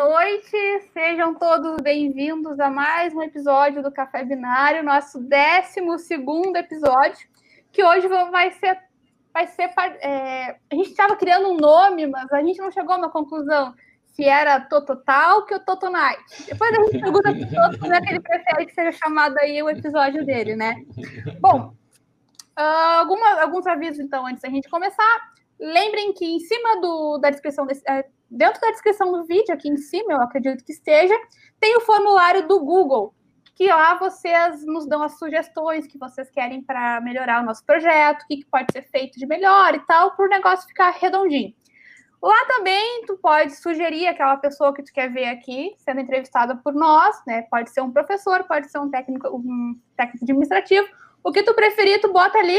noite, sejam todos bem-vindos a mais um episódio do Café Binário, nosso 12 episódio, que hoje vai ser. Vai ser é, a gente estava criando um nome, mas a gente não chegou a uma conclusão se era Tototal que ou Totonite. Depois a gente pergunta para o Toto como é que ele prefere que seja chamado aí o episódio dele, né? Bom, uh, alguma, alguns avisos então antes da gente começar. Lembrem que em cima do, da descrição desse, é, dentro da descrição do vídeo, aqui em cima, eu acredito que esteja, tem o formulário do Google, que lá vocês nos dão as sugestões que vocês querem para melhorar o nosso projeto, o que, que pode ser feito de melhor e tal, para o negócio ficar redondinho. Lá também tu pode sugerir aquela pessoa que tu quer ver aqui sendo entrevistada por nós, né? Pode ser um professor, pode ser um técnico, um técnico administrativo. O que tu preferir, tu bota ali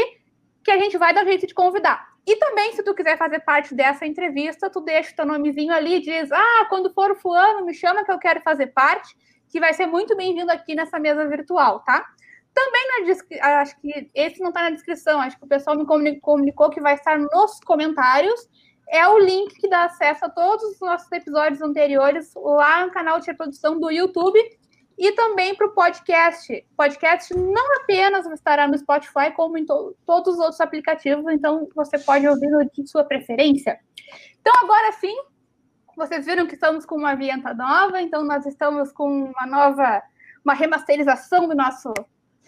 que a gente vai dar jeito de convidar. E também, se tu quiser fazer parte dessa entrevista, tu deixa o teu nomezinho ali e diz: Ah, quando for o fulano, me chama que eu quero fazer parte, que vai ser muito bem-vindo aqui nessa mesa virtual, tá? Também na acho que esse não está na descrição, acho que o pessoal me comunicou que vai estar nos comentários. É o link que dá acesso a todos os nossos episódios anteriores lá no canal de reprodução do YouTube e também para o podcast. Podcast não apenas estará no Spotify, como em to todos os outros aplicativos, então você pode ouvir de sua preferência. Então, agora sim, vocês viram que estamos com uma vinheta nova, então nós estamos com uma nova, uma remasterização do nosso,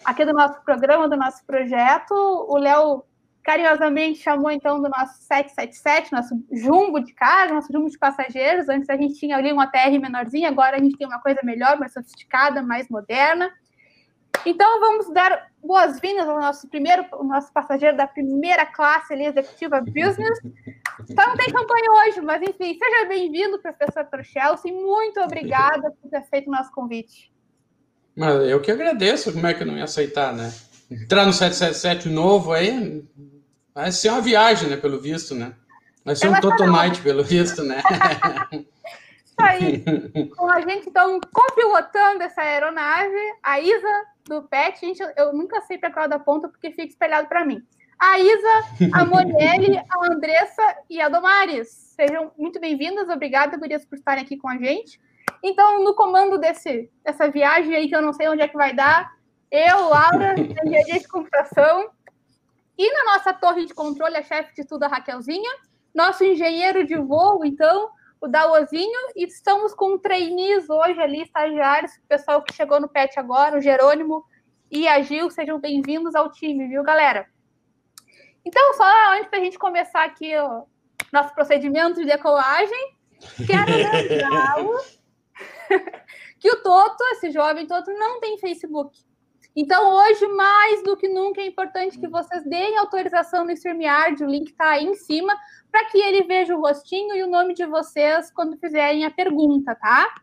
aqui do nosso programa, do nosso projeto. O Léo carinhosamente chamou então do nosso 777, nosso jumbo de casa, nosso jumbo de passageiros. Antes a gente tinha ali uma TR menorzinha, agora a gente tem uma coisa melhor, mais sofisticada, mais moderna. Então vamos dar boas-vindas ao nosso primeiro, o nosso passageiro da primeira classe ali, executiva business. Só não tem campanha hoje, mas enfim, seja bem-vindo, professor Torchelsi. Muito obrigada por ter feito o nosso convite. Eu que agradeço, como é que eu não ia aceitar, né? Entrar no 777 novo aí, Vai ser uma viagem, né? Pelo visto, né? Vai ser um Totonite, pelo visto, né? Isso aí. Com a gente, então, copilotando essa aeronave, a Isa do PET, gente, eu nunca sei para qual da ponta porque fica espelhado para mim. A Isa, a Monielle, a Andressa e a Domares. Sejam muito bem-vindas. Obrigada, gurias, por estarem aqui com a gente. Então, no comando desse, dessa viagem aí, que eu não sei onde é que vai dar, eu, Laura, engenharia de computação, e na nossa torre de controle, a chefe de tudo, a Raquelzinha, nosso engenheiro de voo, então, o Daozinho, e estamos com trainees hoje ali, estagiários, o pessoal que chegou no PET agora, o Jerônimo e a Gil, sejam bem-vindos ao time, viu, galera? Então, só antes da gente começar aqui o nosso procedimento de decolagem, quero lembrá-lo que o Toto, esse jovem Toto, não tem Facebook. Então, hoje, mais do que nunca, é importante que vocês deem autorização no StreamYard, o link está aí em cima, para que ele veja o rostinho e o nome de vocês quando fizerem a pergunta, tá?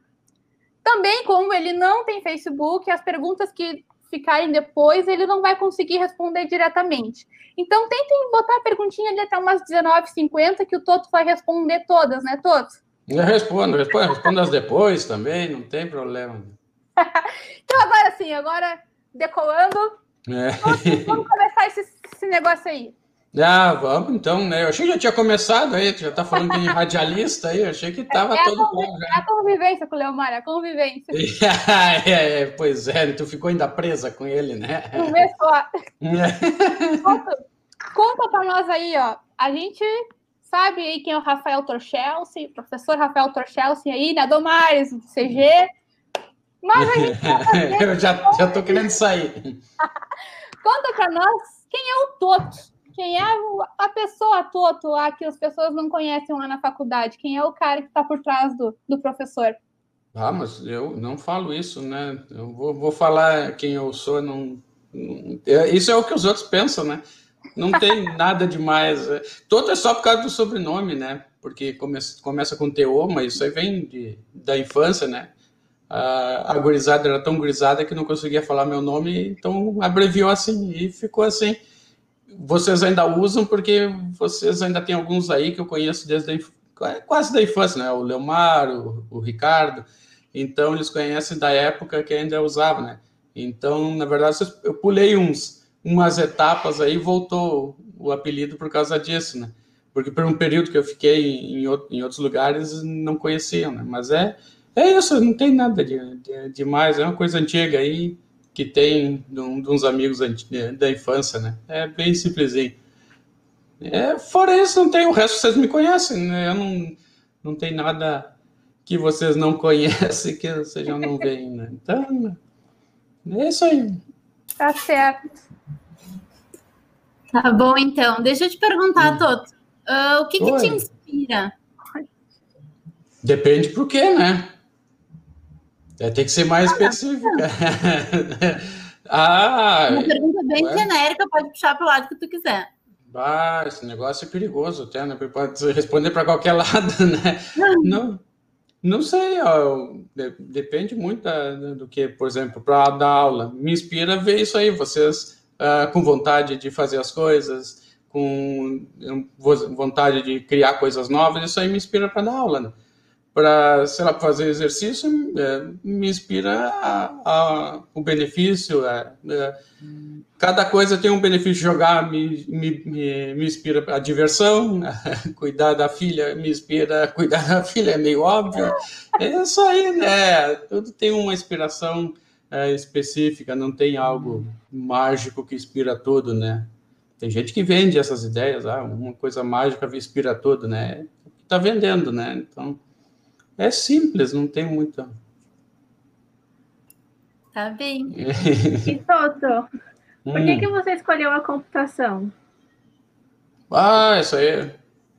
Também, como ele não tem Facebook, as perguntas que ficarem depois, ele não vai conseguir responder diretamente. Então, tentem botar a perguntinha ali até umas 19h50, que o Toto vai responder todas, né, Toto? Eu respondo, respondo, respondo as depois também, não tem problema. então, agora sim, agora decolando. É. Vamos, vamos começar esse, esse, negócio aí. Ah, vamos então, né? Eu achei que já tinha começado aí, já tá falando de radialista aí, eu achei que tava é, todo bom já. É a convivência com o Leomar, é a convivência. é, é, pois é, tu ficou ainda presa com ele, né? Começou. É. conta, conta pra nós aí, ó. A gente sabe aí quem é o Rafael Torchelsi, professor Rafael Torchelsi aí, né? Domares, CG. Mas a gente Eu já, já tô querendo sair. Conta para nós quem é o Toto. Quem é a pessoa Toto lá que as pessoas não conhecem lá na faculdade? Quem é o cara que está por trás do, do professor? Ah, mas eu não falo isso, né? Eu vou, vou falar quem eu sou, não, não, é, Isso é o que os outros pensam, né? Não tem nada demais. É, Toto é só por causa do sobrenome, né? Porque começa, começa com Teô, mas isso aí vem de, da infância, né? A, a gurizada era tão gurizada que não conseguia falar meu nome, então abreviou assim e ficou assim. Vocês ainda usam porque vocês ainda tem alguns aí que eu conheço desde quase da infância, né? O Leomar, o, o Ricardo, então eles conhecem da época que ainda usava, né? Então, na verdade, eu pulei uns, umas etapas aí voltou o apelido por causa disso, né? Porque por um período que eu fiquei em, em outros lugares não conheciam, né? Mas é é isso, não tem nada de, de, demais, é uma coisa antiga aí que tem de, um, de uns amigos da infância, né? É bem simplesinho. É, fora isso, não tem o resto, vocês me conhecem, né? Eu não, não tem nada que vocês não conhecem que vocês já não veem, né? Então, é isso aí. Tá certo. Tá bom, então. Deixa eu te perguntar, hum. Toto. Uh, o que, que te inspira? Depende por quê, né? É, tem que ser mais ah, específica. ah, Uma pergunta bem ué? genérica, pode puxar para o lado que tu quiser. Ah, esse negócio é perigoso até, né? Pode responder para qualquer lado, né? Não, não sei, ó, depende muito da, do que, por exemplo, para dar aula. Me inspira ver isso aí, vocês uh, com vontade de fazer as coisas, com vontade de criar coisas novas, isso aí me inspira para dar aula. Né? Para, sei lá, fazer exercício, é, me inspira a, a, o benefício. É, é, cada coisa tem um benefício. Jogar me, me, me, inspira a diversão, cuidar da filha me inspira cuidar da filha, é meio óbvio. É isso aí, né? Tudo tem uma inspiração é, específica, não tem algo mágico que inspira tudo, né? Tem gente que vende essas ideias, ah, uma coisa mágica inspira tudo, né? Está vendendo, né? Então, é simples, não tem muita. Tá bem. e Toto, por que, hum. que você escolheu a computação? Ah, essa aí,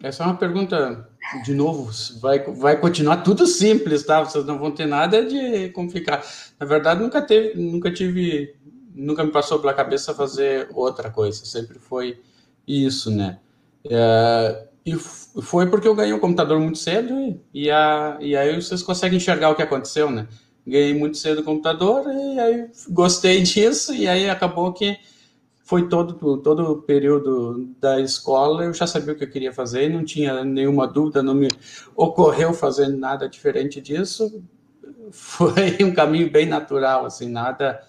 essa é uma pergunta de novo, vai, vai continuar tudo simples, tá? Vocês não vão ter nada de complicado. Na verdade, nunca teve, nunca tive, nunca me passou pela cabeça fazer outra coisa. Sempre foi isso, né? É, e foi porque eu ganhei um computador muito cedo e, e, a, e aí vocês conseguem enxergar o que aconteceu, né? Ganhei muito cedo o computador e aí gostei disso e aí acabou que foi todo todo o período da escola eu já sabia o que eu queria fazer não tinha nenhuma dúvida não me ocorreu fazer nada diferente disso foi um caminho bem natural assim nada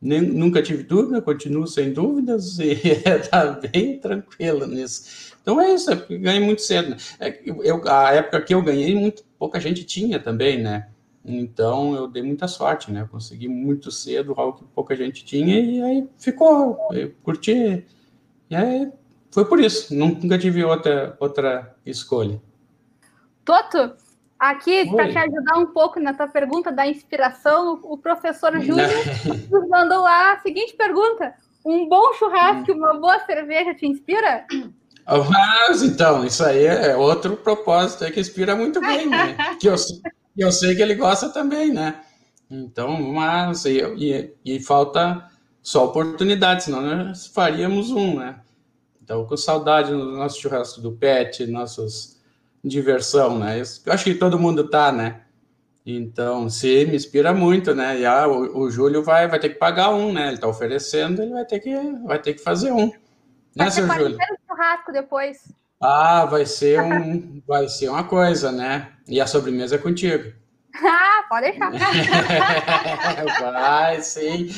nem, nunca tive dúvida continuo sem dúvidas e está bem tranquilo nisso então é isso é ganhei muito cedo né? é, eu, a época que eu ganhei muito pouca gente tinha também né então eu dei muita sorte, né? Eu consegui muito cedo algo que pouca gente tinha e aí ficou, eu curti. E aí foi por isso, nunca tive outra, outra escolha. Toto, aqui para te ajudar um pouco na tua pergunta da inspiração, o professor Júnior nos mandou lá a seguinte pergunta: um bom churrasco e uma boa cerveja te inspira? Mas então, isso aí é outro propósito que inspira muito bem, né? Que eu, eu sei que ele gosta também, né? Então, mas e, e, e falta só oportunidade, senão nós faríamos um, né? Então, com saudade do nosso churrasco do pet, nossas diversão, né? Eu acho que todo mundo tá, né? Então, se me inspira muito, né? E ah, o, o Júlio vai, vai ter que pagar um, né? Ele tá oferecendo, ele vai ter que, vai ter que fazer um. Né, seu Júlio? churrasco depois. Ah, vai ser um, vai ser uma coisa, né? E a sobremesa é contigo. Ah, pode deixar. vai, sim.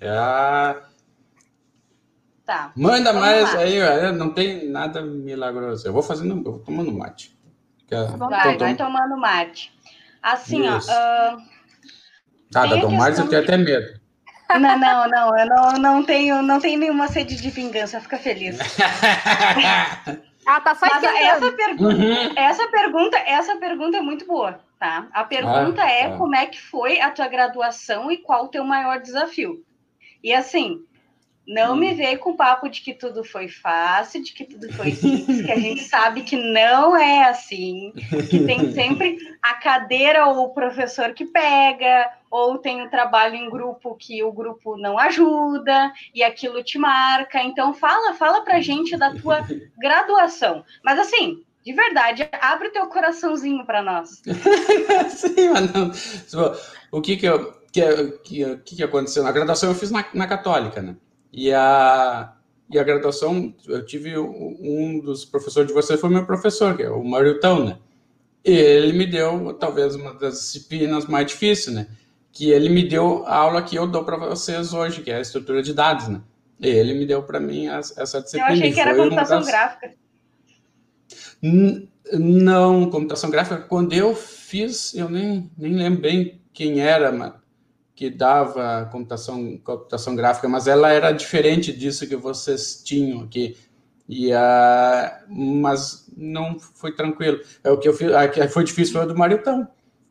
Ah. Tá. Manda mais lá. aí, não tem nada milagroso. Eu vou fazendo, eu vou tomando mate. Vai, vai tomando mate. Assim, Isso. ó. Uh, tá, da Dom Marte eu tenho até medo. Não, não, não, eu não, não tenho, não tenho nenhuma sede de vingança, fica feliz. Ah, tá só Mas essa, pergu uhum. essa pergunta, essa pergunta é muito boa, tá? A pergunta ah, é tá. como é que foi a tua graduação e qual o teu maior desafio. E assim, não hum. me vê com o papo de que tudo foi fácil, de que tudo foi simples, que a gente sabe que não é assim, que tem sempre a cadeira ou o professor que pega, ou tem o um trabalho em grupo que o grupo não ajuda e aquilo te marca. Então fala, fala pra gente da tua graduação. Mas assim, de verdade, abre o teu coraçãozinho para nós. Sim, mas não. O que que, eu, que, que, que aconteceu? Na graduação eu fiz na, na Católica, né? E a, e a graduação, eu tive um dos professores de vocês, foi meu professor, que é o Mariltão, né? E ele me deu, talvez, uma das disciplinas mais difíceis, né? Que ele me deu a aula que eu dou para vocês hoje, que é a estrutura de dados, né? E ele me deu para mim essa disciplina. Eu achei que era computação das... gráfica. Não, computação gráfica, quando eu fiz, eu nem, nem lembro bem quem era que dava computação, computação gráfica, mas ela era diferente disso que vocês tinham aqui. E, uh, mas não foi tranquilo. É o que eu fiz, a que foi difícil foi a do Maritão.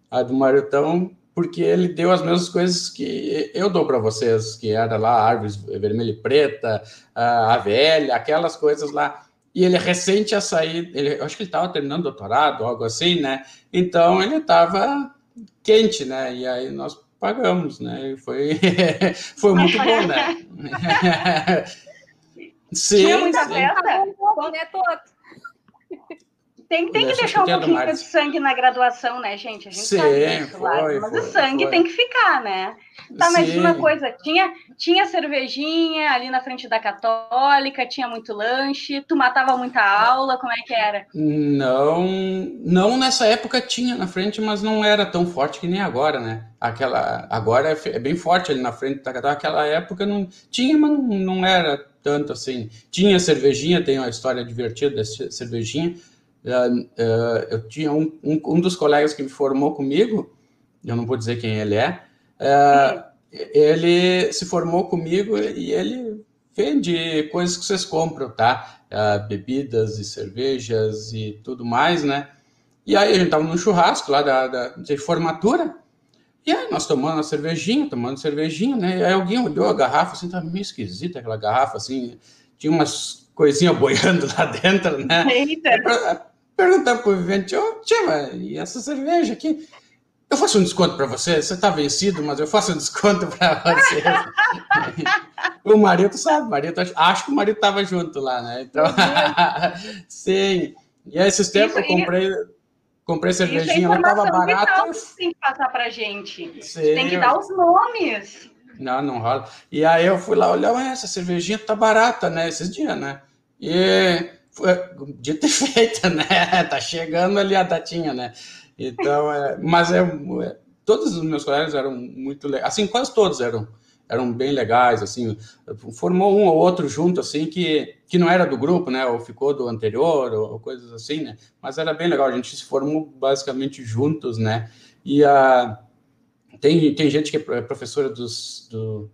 A do Maritão, porque ele deu as mesmas coisas que eu dou para vocês, que era lá árvores vermelha e preta, a velha, aquelas coisas lá. E ele é recente a sair, ele, eu acho que ele estava terminando doutorado, algo assim, né? Então ele estava quente, né? E aí nós pagamos, né? E foi, foi muito bom, né? sim, Tinha muita sim. festa, né, Tem, tem que deixar um pouquinho de sangue na graduação, né, gente? A gente Sim, sabe disso, foi, mas foi, o sangue foi. tem que ficar, né? Tá, mas Sim. uma coisa, tinha, tinha cervejinha ali na frente da católica, tinha muito lanche, tu matava muita aula, como é que era? Não, não nessa época tinha na frente, mas não era tão forte que nem agora, né? Aquela, agora é, é bem forte ali na frente da católica, aquela época não tinha, mas não, não era tanto assim. Tinha cervejinha, tem uma história divertida dessa cervejinha, eu tinha um, um, um, dos colegas que me formou comigo, eu não vou dizer quem ele é, uh, ele se formou comigo e ele vende coisas que vocês compram, tá? bebidas e cervejas e tudo mais, né? E aí a gente tava num churrasco lá da, da de formatura, e aí nós tomando a cervejinha, tomando cervejinha, né? E aí alguém olhou a garrafa, assim, tá meio esquisita aquela garrafa, assim, tinha umas coisinhas boiando lá dentro, né? Eita perguntar pro vivente, ô, oh, tia, e essa cerveja aqui? Eu faço um desconto para você, você está vencido, mas eu faço um desconto para você. o marido sabe, o marido, acho que o marido estava junto lá, né? Então, sim. E aí, esses tempos eu comprei, comprei é cervejinha, ela estava barata. Isso tem que passar para gente. Sim. Tem que dar os nomes. Não, não rola. E aí eu fui lá olhar, essa cervejinha tá barata, né? Esses dias, né? E dito e feito, né? Tá chegando ali a datinha, né? Então, é, mas é, é, todos os meus colegas eram muito legais, assim, quase todos eram eram bem legais, assim, formou um ou outro junto, assim, que, que não era do grupo, né, ou ficou do anterior, ou, ou coisas assim, né, mas era bem legal, a gente se formou basicamente juntos, né, e a, tem, tem gente que é professora dos, do,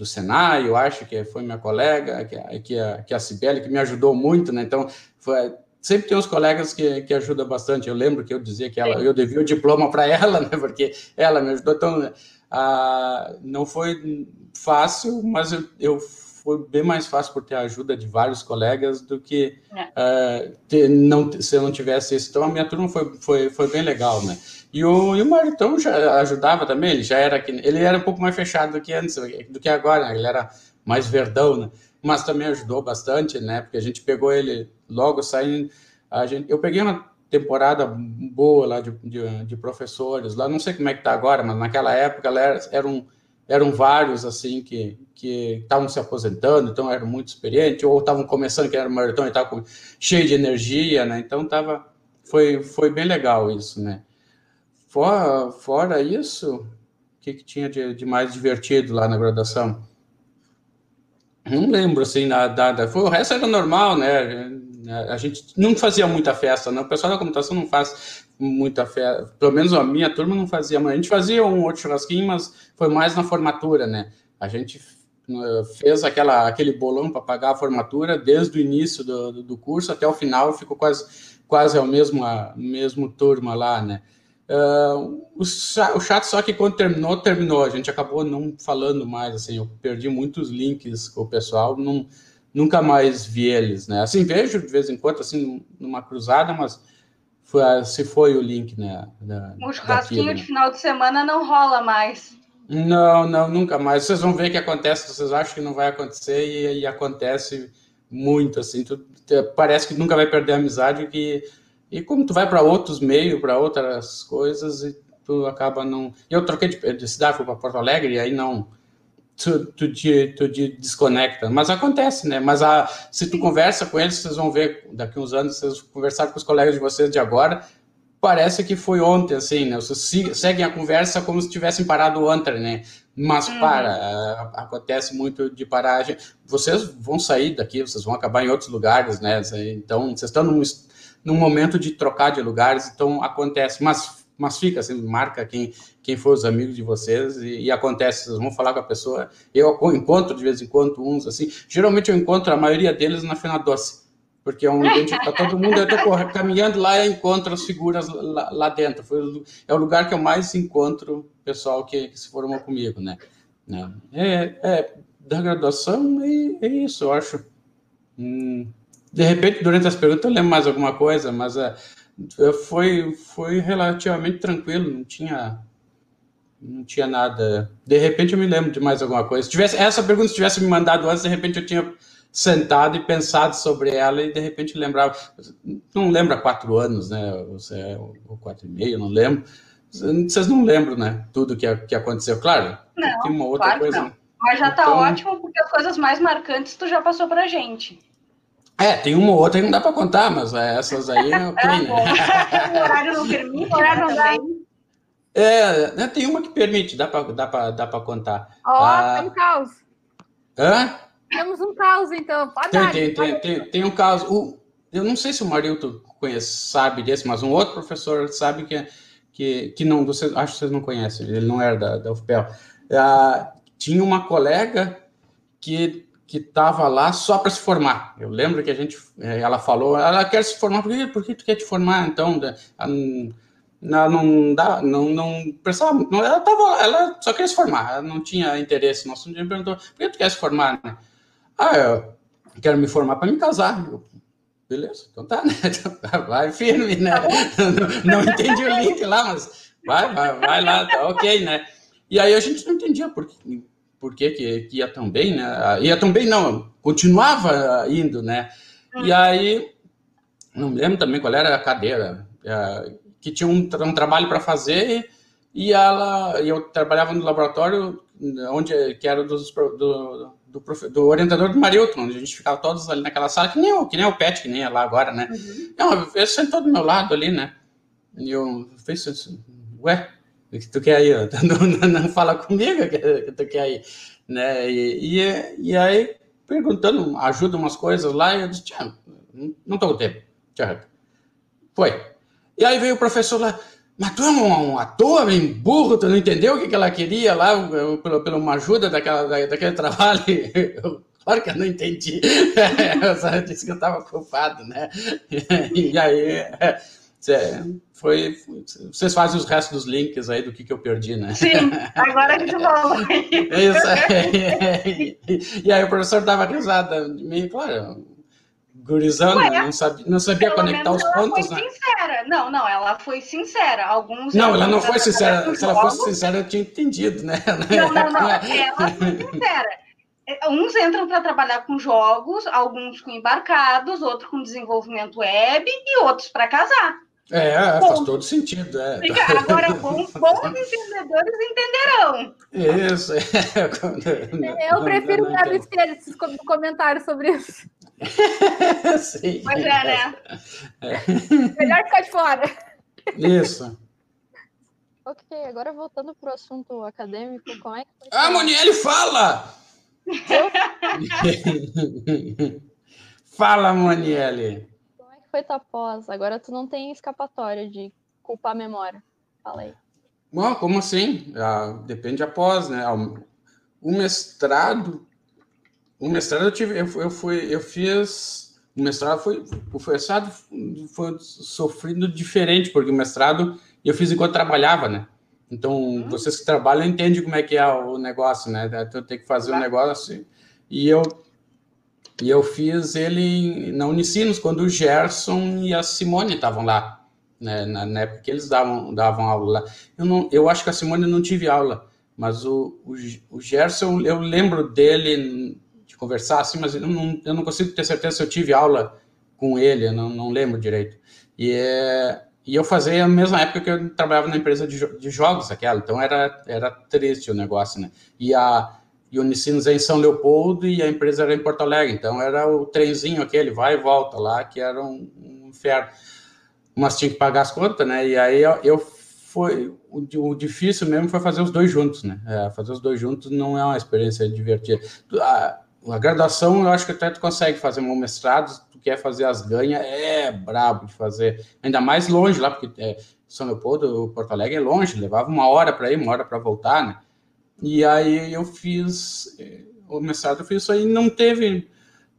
do Senai, eu acho que foi minha colega, que, a, que, a, que a Cibele, que me ajudou muito, né? Então, foi, sempre tem uns colegas que, que ajudam bastante. Eu lembro que eu dizia que ela, eu devia o diploma para ela, né? Porque ela me ajudou. Então, ah, não foi fácil, mas eu, eu foi bem mais fácil por ter a ajuda de vários colegas do que é. uh, ter, não, se eu não tivesse isso. Então, a minha turma foi, foi, foi bem legal, né? E o, e o Maritão já ajudava também, ele já era ele era um pouco mais fechado do que antes, do que agora, né? ele era mais verdão, né? Mas também ajudou bastante, né? Porque a gente pegou ele logo saindo, a gente, eu peguei uma temporada boa lá de, de, de professores, lá não sei como é que tá agora, mas naquela época era, eram, eram vários assim que que estavam se aposentando, então eram muito experientes, ou estavam começando, que era Maritão e estava cheio de energia, né? Então tava, foi, foi bem legal isso, né? Fora, fora isso, o que, que tinha de, de, mais divertido lá na graduação? Não lembro, assim, nada. Foi, o resto era normal, né? A gente não fazia muita festa, não. O pessoal da computação não faz muita festa. Pelo menos a minha turma não fazia. A gente fazia um outro churrasquinho, mas foi mais na formatura, né? A gente fez aquela, aquele bolão para pagar a formatura desde o início do, do curso até o final, ficou quase, quase a, mesmo turma lá, né? Uh, o, o chat só que quando terminou, terminou. A gente acabou não falando mais, assim, eu perdi muitos links com o pessoal, não, nunca mais vi eles, né? Assim, vejo de vez em quando, assim, numa cruzada, mas foi, se foi o link, né? Da, o churrasquinho daquilo, de final de semana não rola mais. Não, não, nunca mais. Vocês vão ver que acontece, vocês acham que não vai acontecer e, e acontece muito, assim, tu, parece que nunca vai perder a amizade que e como tu vai para outros meios, para outras coisas, e tu acaba não. Eu troquei de, de cidade, fui para Porto Alegre, e aí não. Tu, tu, te, tu te desconecta. Mas acontece, né? Mas a, se tu conversa com eles, vocês vão ver daqui uns anos, vocês conversar com os colegas de vocês de agora, parece que foi ontem, assim, né? Vocês seguem a conversa como se tivessem parado ontem, né? Mas uhum. para, acontece muito de paragem. Vocês vão sair daqui, vocês vão acabar em outros lugares, né? Então, vocês estão num, num momento de trocar de lugares, então acontece. Mas, mas fica, assim, marca quem, quem for os amigos de vocês e, e, acontece, vocês vão falar com a pessoa. Eu encontro de vez em quando uns, assim. Geralmente eu encontro a maioria deles na Fena Doce porque é um ambiente que tá todo mundo eu tô caminhando lá e encontro as figuras lá, lá, dentro. Foi, é o lugar que eu mais encontro pessoal que, que se formou comigo, né? né? É, é da graduação é, é isso, eu acho. Hum, de repente, durante as perguntas, eu lembro mais alguma coisa, mas é, foi, foi relativamente tranquilo, não tinha não tinha nada. De repente eu me lembro de mais alguma coisa. Se tivesse, essa pergunta se tivesse me mandado antes, de repente eu tinha sentado e pensado sobre ela e de repente lembrava. Não lembra quatro anos, né? Ou quatro e meio, não lembro. Vocês não lembram, né? Tudo que, que aconteceu. Claro, não, tem uma outra claro coisa. Não. Mas já tá então, ótimo, porque as coisas mais marcantes tu já passou pra gente. É, tem uma ou outra que não dá para contar, mas é, essas aí é ok, né? o horário não permite, o horário não dá. É, né, tem uma que permite, dá para dá dá contar. Ó, oh, ah, tem um caos. Hã? Temos um caos, então. Pode tem, dar, tem, tem, tem, tem, um caos. O, eu não sei se o Marilton conhece, sabe desse, mas um outro professor sabe que, que, que não, acho que vocês não conhecem, ele não era da, da UFPEL. Ah, tinha uma colega que que estava lá só para se formar. Eu lembro que a gente, eh, ela falou, ela quer se formar, por que, por que tu quer te formar? Então, ela não dá, não, não pensava, não, ela tava, ela só queria se formar, ela não tinha interesse no assunto, perguntou, por que tu quer se formar, né? Ah, eu quero me formar para me casar. Eu, beleza, então tá, né? Vai firme, né? Não, não, entendi o link lá, mas vai, vai, vai lá, tá ok, né? E aí a gente não entendia por, por que, que, que ia tão bem, né? Ia tão bem, não, continuava indo, né? E aí, não me lembro também qual era a cadeira, é, que tinha um, um trabalho para fazer e ela, eu trabalhava no laboratório onde que era dos, do, do, do, orientador do Marilton, onde a gente ficava todos ali naquela sala, que nem o, que nem o Pet, que nem é lá agora, né? Uhum. Não, ele sentou do meu lado ali, né? E eu fiz assim, ué, o que tu quer aí? Não, não, não, fala comigo que, tu quer aí, né? E, e, e, aí, perguntando, ajuda umas coisas lá, e eu disse, tchau, não tô com tempo, tchau. Foi. E aí veio o professor lá, mas tu é um, um ator bem burro, tu não entendeu o que, que ela queria lá, pela, pela uma ajuda daquela, da, daquele trabalho? claro que eu não entendi. eu só disse que eu estava culpado, né? E aí, foi, vocês fazem os restos dos links aí do que, que eu perdi, né? Sim, agora a gente falou. Isso aí. E aí o professor dava risada de mim, claro, gurizando, Ué, não sabia, não sabia conectar os pontos, foi né? sincera. Não, não, ela foi sincera. Alguns Não, ela não foi sincera. Se ela fosse sincera, eu tinha entendido, né? Não, não, não. ela foi sincera. É, uns entram para trabalhar com jogos, alguns com embarcados, outros com desenvolvimento web e outros para casar. É, Bom, faz todo sentido. É. Agora, bons, bons entendedores entenderão. Isso. É. Eu prefiro o Davi esses comentários sobre isso. Sim. Mas é, né? É. Melhor ficar de fora. Isso. Ok, agora voltando para o assunto acadêmico, como é que foi? Ah, Monielle, fala! fala, Monielle. Foi tua pós? Agora tu não tem escapatória de culpar a memória. Fala aí. Bom, como assim? Ah, depende após, né? O mestrado o mestrado eu tive, eu, eu fui, eu fiz, o mestrado foi, o mestrado foi sofrido diferente, porque o mestrado eu fiz enquanto trabalhava, né? Então, hum. vocês que trabalham entendem como é que é o negócio, né? Então, tem que fazer o um negócio. E eu, e eu fiz ele na Unicinos, quando o Gerson e a Simone estavam lá, né? Na, na, época que eles davam, davam aula lá. Eu, não, eu acho que a Simone não tive aula, mas o, o, o Gerson, eu lembro dele conversar assim, mas eu não, eu não consigo ter certeza se eu tive aula com ele, eu não, não lembro direito. E, é, e eu fazia a mesma época que eu trabalhava na empresa de, de jogos, aquela, então era, era triste o negócio, né? E a e Unicinos é em São Leopoldo e a empresa era em Porto Alegre, então era o trenzinho aquele, vai e volta lá, que era um, um inferno. mas tinha que pagar as contas, né? E aí eu, eu foi o, o, difícil mesmo foi fazer os dois juntos, né? É, fazer os dois juntos não é uma experiência divertida. A, a graduação, eu acho que até tu consegue fazer um mestrado, tu quer fazer as ganhas, é brabo de fazer, ainda mais longe lá, porque é, São Leopoldo, Porto Alegre é longe, levava uma hora para ir, uma hora para voltar, né? E aí eu fiz o mestrado, eu fiz isso aí, não teve,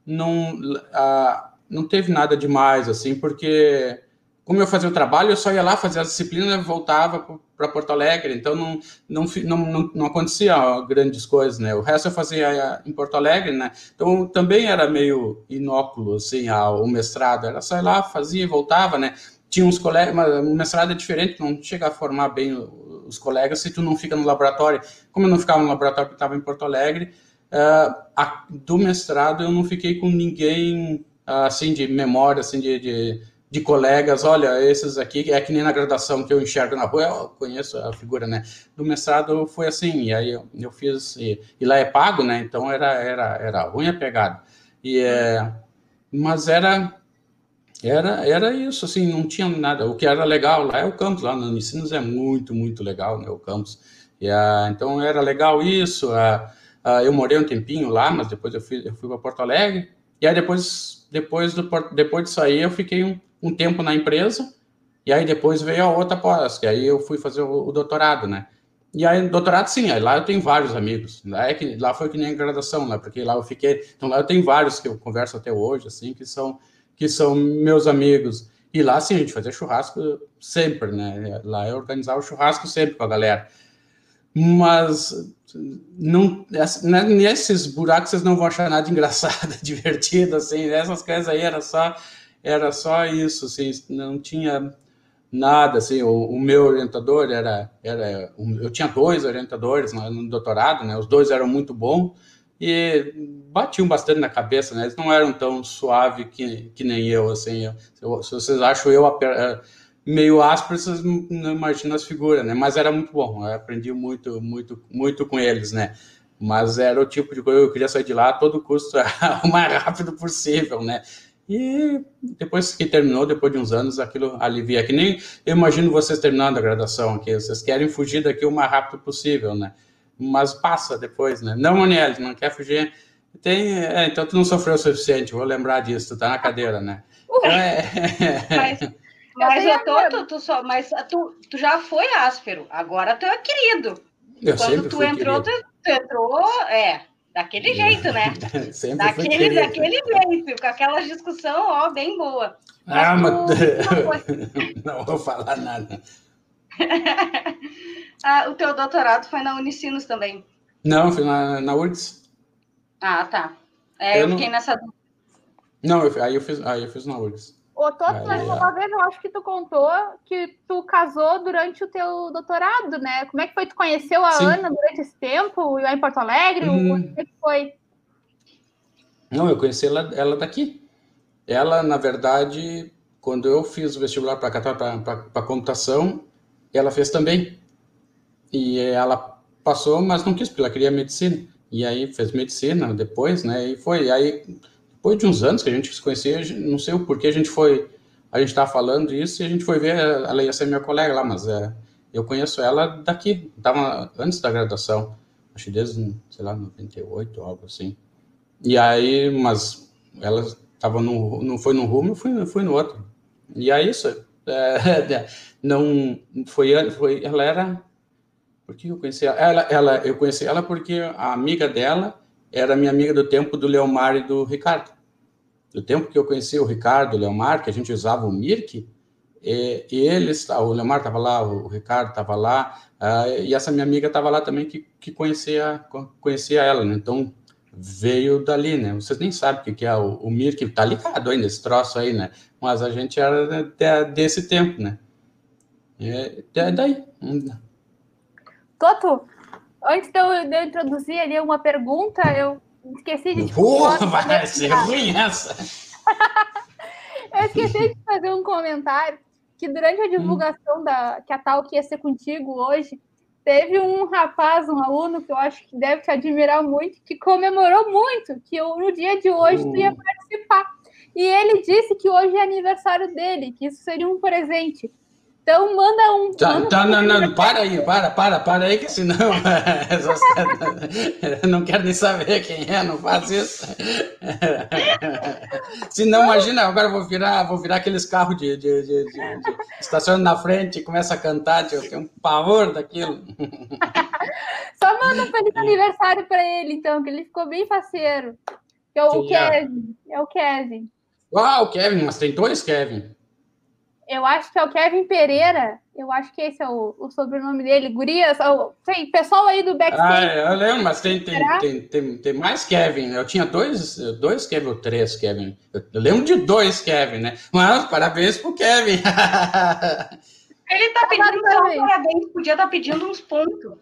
não, a, não teve nada demais, assim, porque como eu fazia o trabalho, eu só ia lá fazer as disciplinas, voltava para Porto Alegre, então não, não, não, não, acontecia grandes coisas, né? O resto eu fazia em Porto Alegre, né? Então também era meio inóculo, assim, o mestrado, era só ir lá, fazia e voltava, né? Tinha uns colegas, mas o mestrado é diferente, não chega a formar bem os colegas se tu não fica no laboratório. Como eu não ficava no laboratório porque estava em Porto Alegre, uh, a, do mestrado eu não fiquei com ninguém, uh, assim, de memória, assim, de, de de colegas, olha, esses aqui, é que nem na graduação que eu enxergo na rua, eu conheço a figura, né? Do mestrado foi assim, e aí eu, eu fiz, e, e, lá é pago, né? Então era, era, era ruim a pegada. E, é, mas era, era, era isso, assim, não tinha nada. O que era legal lá é o campus, lá no Unicinos é muito, muito legal, né? O campus. E, a, então era legal isso. A, a, eu morei um tempinho lá, mas depois eu fui, eu fui para Porto Alegre. E aí depois, depois, do, depois de sair, eu fiquei um um tempo na empresa, e aí depois veio a outra pós, que aí eu fui fazer o, o doutorado, né? E aí, doutorado, sim, aí lá eu tenho vários amigos. Lá, é que, lá foi que nem graduação, né? Porque lá eu fiquei. Então lá eu tenho vários que eu converso até hoje, assim, que são, que são meus amigos. E lá, sim, a gente fazia churrasco sempre, né? Lá eu organizava o churrasco sempre com a galera. Mas não, né, nesses buracos vocês não vão achar nada engraçado, divertido, assim. Essas coisas aí era só era só isso, assim, não tinha nada, assim, o, o meu orientador era, era, eu tinha dois orientadores no, no doutorado, né, os dois eram muito bons, e batiam bastante na cabeça, né, eles não eram tão suave que, que nem eu, assim, eu, se vocês acham eu meio áspero, vocês não imaginam as figuras, né, mas era muito bom, eu aprendi muito, muito, muito com eles, né, mas era o tipo de coisa eu queria sair de lá a todo custo, o mais rápido possível, né, e depois que terminou, depois de uns anos, aquilo alivia. Que nem eu imagino vocês terminando a graduação aqui, vocês querem fugir daqui o mais rápido possível, né? Mas passa depois, né? Não, Maniel, não quer fugir. Tem, é, então tu não sofreu o suficiente, vou lembrar disso, tu tá na cadeira, né? Então, é... mas, mas, eu tô, tu, tu, só, mas tu, tu já foi áspero, agora tu é querido. Eu Quando tu entrou, tu, tu entrou, é, Daquele jeito, né? Sempre daquele, daquele jeito, com aquela discussão, ó, bem boa. Mas ah, mas... Não vou falar nada. Ah, o teu doutorado foi na Unicinos também? Não, foi na, na URGS. Ah, tá. É, eu, eu fiquei não... nessa Não, eu, aí, eu fiz, aí eu fiz na URGS. Ô, Toto, mas uma vez eu acho que tu contou que tu casou durante o teu doutorado, né? Como é que foi? Tu conheceu a Sim. Ana durante esse tempo, lá em Porto Alegre? Hum. Como é que foi? Não, eu conheci ela, ela daqui. Ela, na verdade, quando eu fiz o vestibular para para computação, ela fez também. E ela passou, mas não quis, porque ela queria medicina. E aí fez medicina depois, né? E foi. Aí depois de uns anos que a gente se conhecia, não sei o porquê a gente foi, a gente estava falando isso e a gente foi ver, ela ia ser minha colega lá, mas é, eu conheço ela daqui, estava antes da graduação, acho que desde, sei lá, 98, algo assim. E aí, mas ela estava no, não foi num rumo, eu fui, fui no outro. E aí isso, é, não foi, foi, ela era, porque eu conheci ela, ela, ela, eu conheci ela porque a amiga dela era minha amiga do tempo do Leomar e do Ricardo. Do tempo que eu conheci o Ricardo, o Leomar, que a gente usava o Mirk, e, e eles, o Leomar estava lá, o Ricardo estava lá, uh, e essa minha amiga estava lá também que, que conhecia, conhecia ela, né? Então, veio dali, né? Vocês nem sabem o que, que é o, o Mirk, está ligado ainda, esse troço aí, né? Mas a gente era de, desse tempo, né? É, é daí. Toto, Antes de eu, de eu introduzir ali uma pergunta, eu esqueci de. Porra, vai ser ruim essa! eu esqueci de fazer um comentário que durante a hum. divulgação hum. da que a tal que ia ser contigo hoje, teve um rapaz, um aluno que eu acho que deve te admirar muito, que comemorou muito que eu, no dia de hoje tu ia participar. E ele disse que hoje é aniversário dele, que isso seria um presente. Então manda um. Tá, manda tá, um não, não, para aí, para, para, para aí, que senão não quero nem saber quem é, não faz isso. senão, imagina, agora vou virar, vou virar aqueles carros de, de, de, de, de estaciona na frente e começa a cantar, eu tenho um pavor daquilo. Só manda um feliz aniversário para ele, então, que ele ficou bem faceiro. Que é o é? Kevin. É o Kevin. O Kevin, mas tem dois Kevin. Eu acho que é o Kevin Pereira. Eu acho que esse é o, o sobrenome dele. Gurias, o, sei, pessoal aí do Ah, backstage. eu lembro, mas tem, tem, tem, tem, tem mais Kevin. Eu tinha dois, dois Kevin ou três Kevin. Eu, eu lembro de dois Kevin, né? Mas parabéns pro Kevin. Ele tá pedindo só Parabéns. parabéns, podia estar pedindo uns pontos.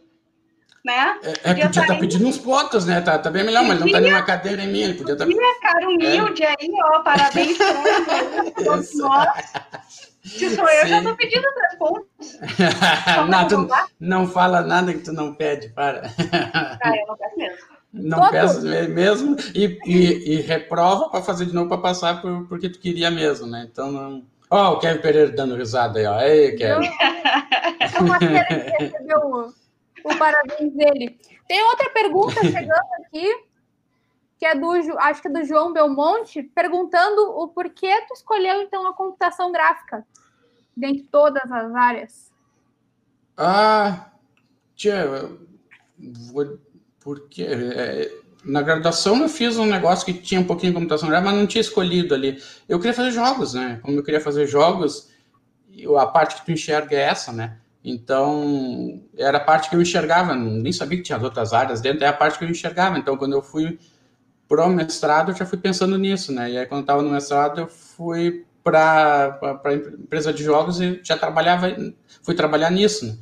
Né? É, é, podia estar tá pedindo uns pontos, né? Tá, tá bem melhor, mas não tá nenhuma cadeira em mim. Ele podia estar. Podia, cara, humilde aí, ó. Parabéns todos nós. Se sou eu, já tô pedindo pontos. Só não, tu bombar. não fala nada que tu não pede, para. Ah, eu não peço mesmo. Não Todo. peço mesmo e, e, e reprova para fazer de novo para passar por, porque tu queria mesmo, né? Então não. Ó, o Kevin Pereira dando risada aí, ó. Ei, Kevin. É uma cena que recebeu o, o parabéns dele. Tem outra pergunta chegando aqui, que é do, acho que é do João Belmonte, perguntando o porquê tu escolheu, então, a computação gráfica, dentre todas as áreas. Ah, tia, vou, porque é, na graduação eu fiz um negócio que tinha um pouquinho de computação gráfica, mas não tinha escolhido ali. Eu queria fazer jogos, né? Como eu queria fazer jogos, a parte que tu enxerga é essa, né? Então, era a parte que eu enxergava, nem sabia que tinha as outras áreas dentro, é a parte que eu enxergava. Então, quando eu fui pro mestrado, eu já fui pensando nisso, né? E aí, quando eu estava no mestrado, eu fui para a empresa de jogos e já trabalhava, fui trabalhar nisso, né?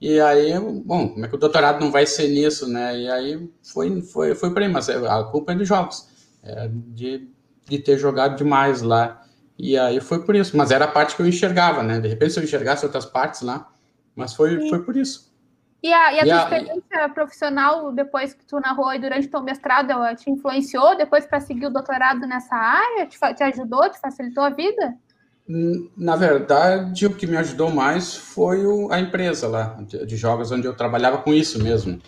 E aí, bom, como é que o doutorado não vai ser nisso, né? E aí foi, foi, foi para aí, mas a culpa é dos jogos, é de, de ter jogado demais lá. E aí foi por isso, mas era a parte que eu enxergava, né? De repente, se eu enxergasse outras partes lá, mas foi, foi por isso. E a, e a E tua a- experiência profissional, depois que tu narrou e durante teu mestrado, ela te influenciou depois para seguir o doutorado nessa área? Te, te ajudou, te facilitou a vida? Hum, Na verdade, o que me ajudou mais foi o- a empresa lá de, de jogos, onde eu trabalhava com isso mesmo.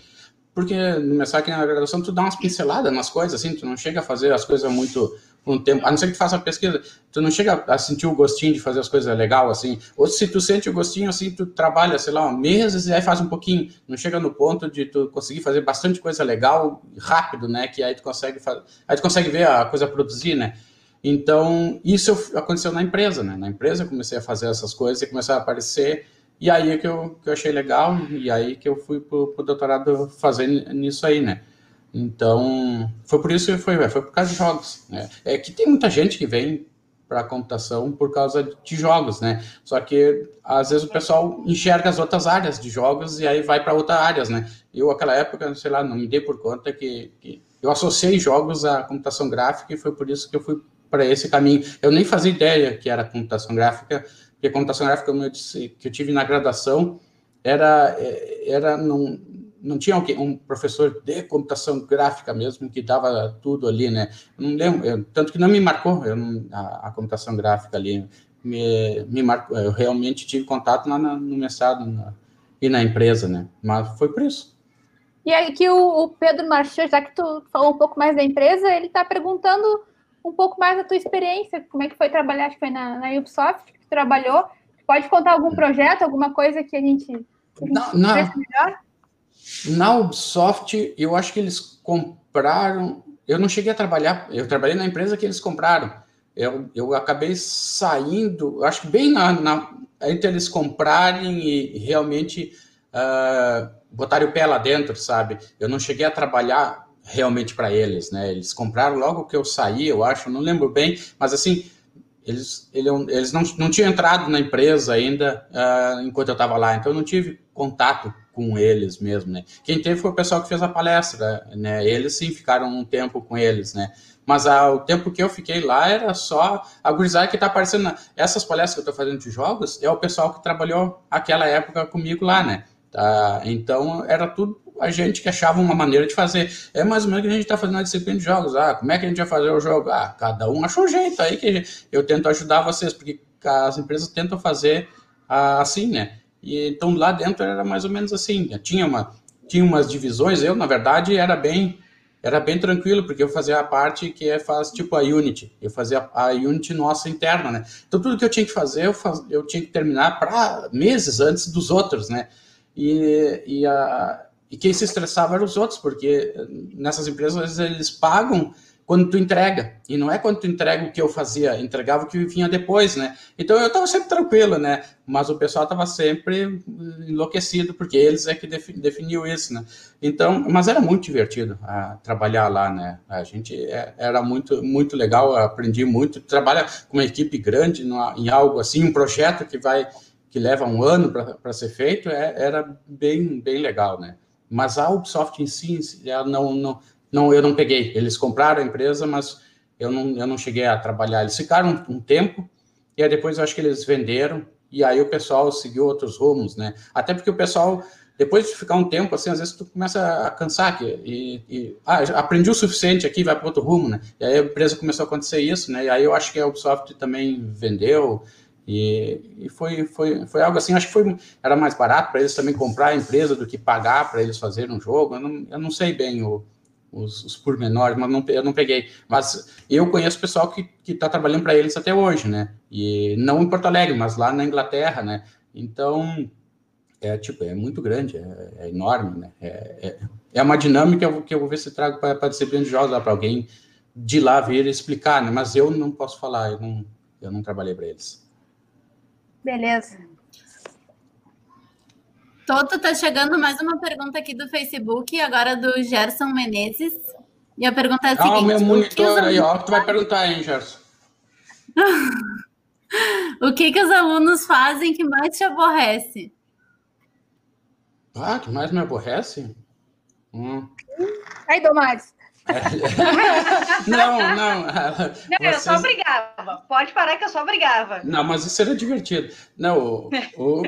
Porque no mestrado aqui na graduação, tu dá umas pinceladas nas coisas, assim, tu não chega a fazer as coisas muito um tempo, a não ser que tu faça pesquisa, tu não chega a sentir o gostinho de fazer as coisas legal, assim. Ou se tu sente o gostinho, assim, tu trabalha, sei lá, meses e aí faz um pouquinho. Não chega no ponto de tu conseguir fazer bastante coisa legal rápido, né? Que aí tu consegue aí tu consegue ver a coisa produzir, né? Então, isso eu- aconteceu na empresa, né? Na empresa eu comecei a fazer essas coisas e começaram a aparecer, e aí que eu, que eu achei legal, e aí que eu fui pro, pro doutorado fazer nisso aí, né? Então, foi por isso que foi, foi por causa de jogos, né? É que tem muita gente que vem para a computação por causa de jogos, né? Só que às vezes o pessoal enxerga as outras áreas de jogos e aí vai para outras áreas, né? Eu, naquela época, sei lá, não me dei por conta que, que eu associei jogos à computação gráfica e foi por isso que eu fui para esse caminho. Eu nem fazia ideia que era computação gráfica, porque computação gráfica, como eu disse, que eu tive na graduação, era, é, era não, não tinha um professor de computação gráfica mesmo que dava tudo ali, né? Não lembro, eu- tanto que não me marcou não- a, a computação gráfica ali, me, me marcou, eu realmente tive contato lá na- no mestrado na- e na empresa, né? Mas foi por isso. E aí que o, o Pedro Marchand, já que tu falou um pouco mais da empresa, ele está perguntando um pouco mais da tua experiência, como é que foi trabalhar, acho que foi na, na Ubisoft que tu trabalhou. Pode contar algum projeto, alguma coisa que a gente, que a gente Não, não. melhor? Na Ubisoft, eu acho que eles compraram. Eu não cheguei a trabalhar, eu trabalhei na empresa que eles compraram. Eu, eu acabei saindo, acho que bem na, na, entre eles comprarem e realmente uh, botarem o pé lá dentro, sabe? Eu não cheguei a trabalhar realmente para eles, né? Eles compraram logo que eu saí, eu acho, não lembro bem, mas assim, eles, ele, eles não, não tinham entrado na empresa ainda uh, enquanto eu estava lá, então eu não tive contato com eles mesmo, né? Quem teve foi o pessoal que fez a palestra, né? Eles sim ficaram um tempo com eles, né? Mas ah, o tempo que eu fiquei lá era só a gurizada que está aparecendo. Na... Essas palestras que eu estou fazendo de jogos é o pessoal que trabalhou aquela época comigo lá, né? Tá? Então era tudo a gente que achava uma maneira de fazer. É mais ou menos que a gente está fazendo na disciplina de jogos. Ah, como é que a gente vai fazer o jogo? Ah, cada um achou um jeito aí que eu tento ajudar vocês, porque as empresas tentam fazer ah, assim, né? E, então lá dentro era mais ou menos assim. Tinha, uma, tinha umas divisões, eu, na verdade, era bem era bem tranquilo, porque eu fazia a parte que é faz tipo a Unity. Eu fazia a Unity nossa interna, né? Então tudo que eu tinha que fazer, eu, faz, eu tinha que terminar para meses antes dos outros, né? E, e, a, e quem se estressava eram os outros, porque nessas empresas eles pagam quando tu entrega. E não é quando tu entrega o que eu fazia, entregava o que vinha depois, né? Então eu estava sempre tranquilo, né? Mas o pessoal estava sempre enlouquecido, porque eles é que definiu isso, né? Então, mas era muito divertido ah, trabalhar lá, né? A gente é, era muito, muito legal, aprendi muito. Trabalha com uma equipe grande em algo assim, um projeto que vai que leva um ano para ser feito, é, era bem, bem legal, né? Mas a Ubisoft em si, ela não, não não, eu não peguei. Eles compraram a empresa, mas eu não, eu não cheguei a trabalhar. Eles ficaram um, um tempo e aí depois eu acho que eles venderam e aí o pessoal seguiu outros rumos, né? Até porque o pessoal depois de ficar um tempo, assim, às vezes tu começa a cansar que, e, e ah, aprendi o suficiente aqui, vai para outro rumo, né? E aí a empresa começou a acontecer isso, né? E aí eu acho que a Ubisoft também vendeu e, e foi, foi, foi algo assim, acho que foi, era mais barato para eles também comprar a empresa do que pagar para eles fazerem um jogo. Eu não, eu não sei bem o, os, os pormenores, mas não, eu não peguei. Mas eu conheço pessoal que está trabalhando para eles até hoje, né? E não em Porto Alegre, mas lá na Inglaterra, né? Então, é tipo, é muito grande, é, é enorme, né? É, é, é, uma dinâmica que eu vou ver se trago para a disciplina de jogos lá para alguém de lá vir explicar, né? Mas eu não posso falar, eu não, eu não trabalhei para eles. Beleza. Toto, tá chegando mais uma pergunta aqui do Facebook, agora do Gerson Menezes. E a pergunta é a seguinte... Ah, o meu monitor aí, ó, tu vai perguntar, hein, Gerson? o que que os alunos fazem que mais te aborrece? Ah, que mais me aborrece? Hum. Aí, Domares. não, não. Não, vocês... eu só brigava. Pode parar que eu só brigava. Não, mas isso era divertido. Não, o, o,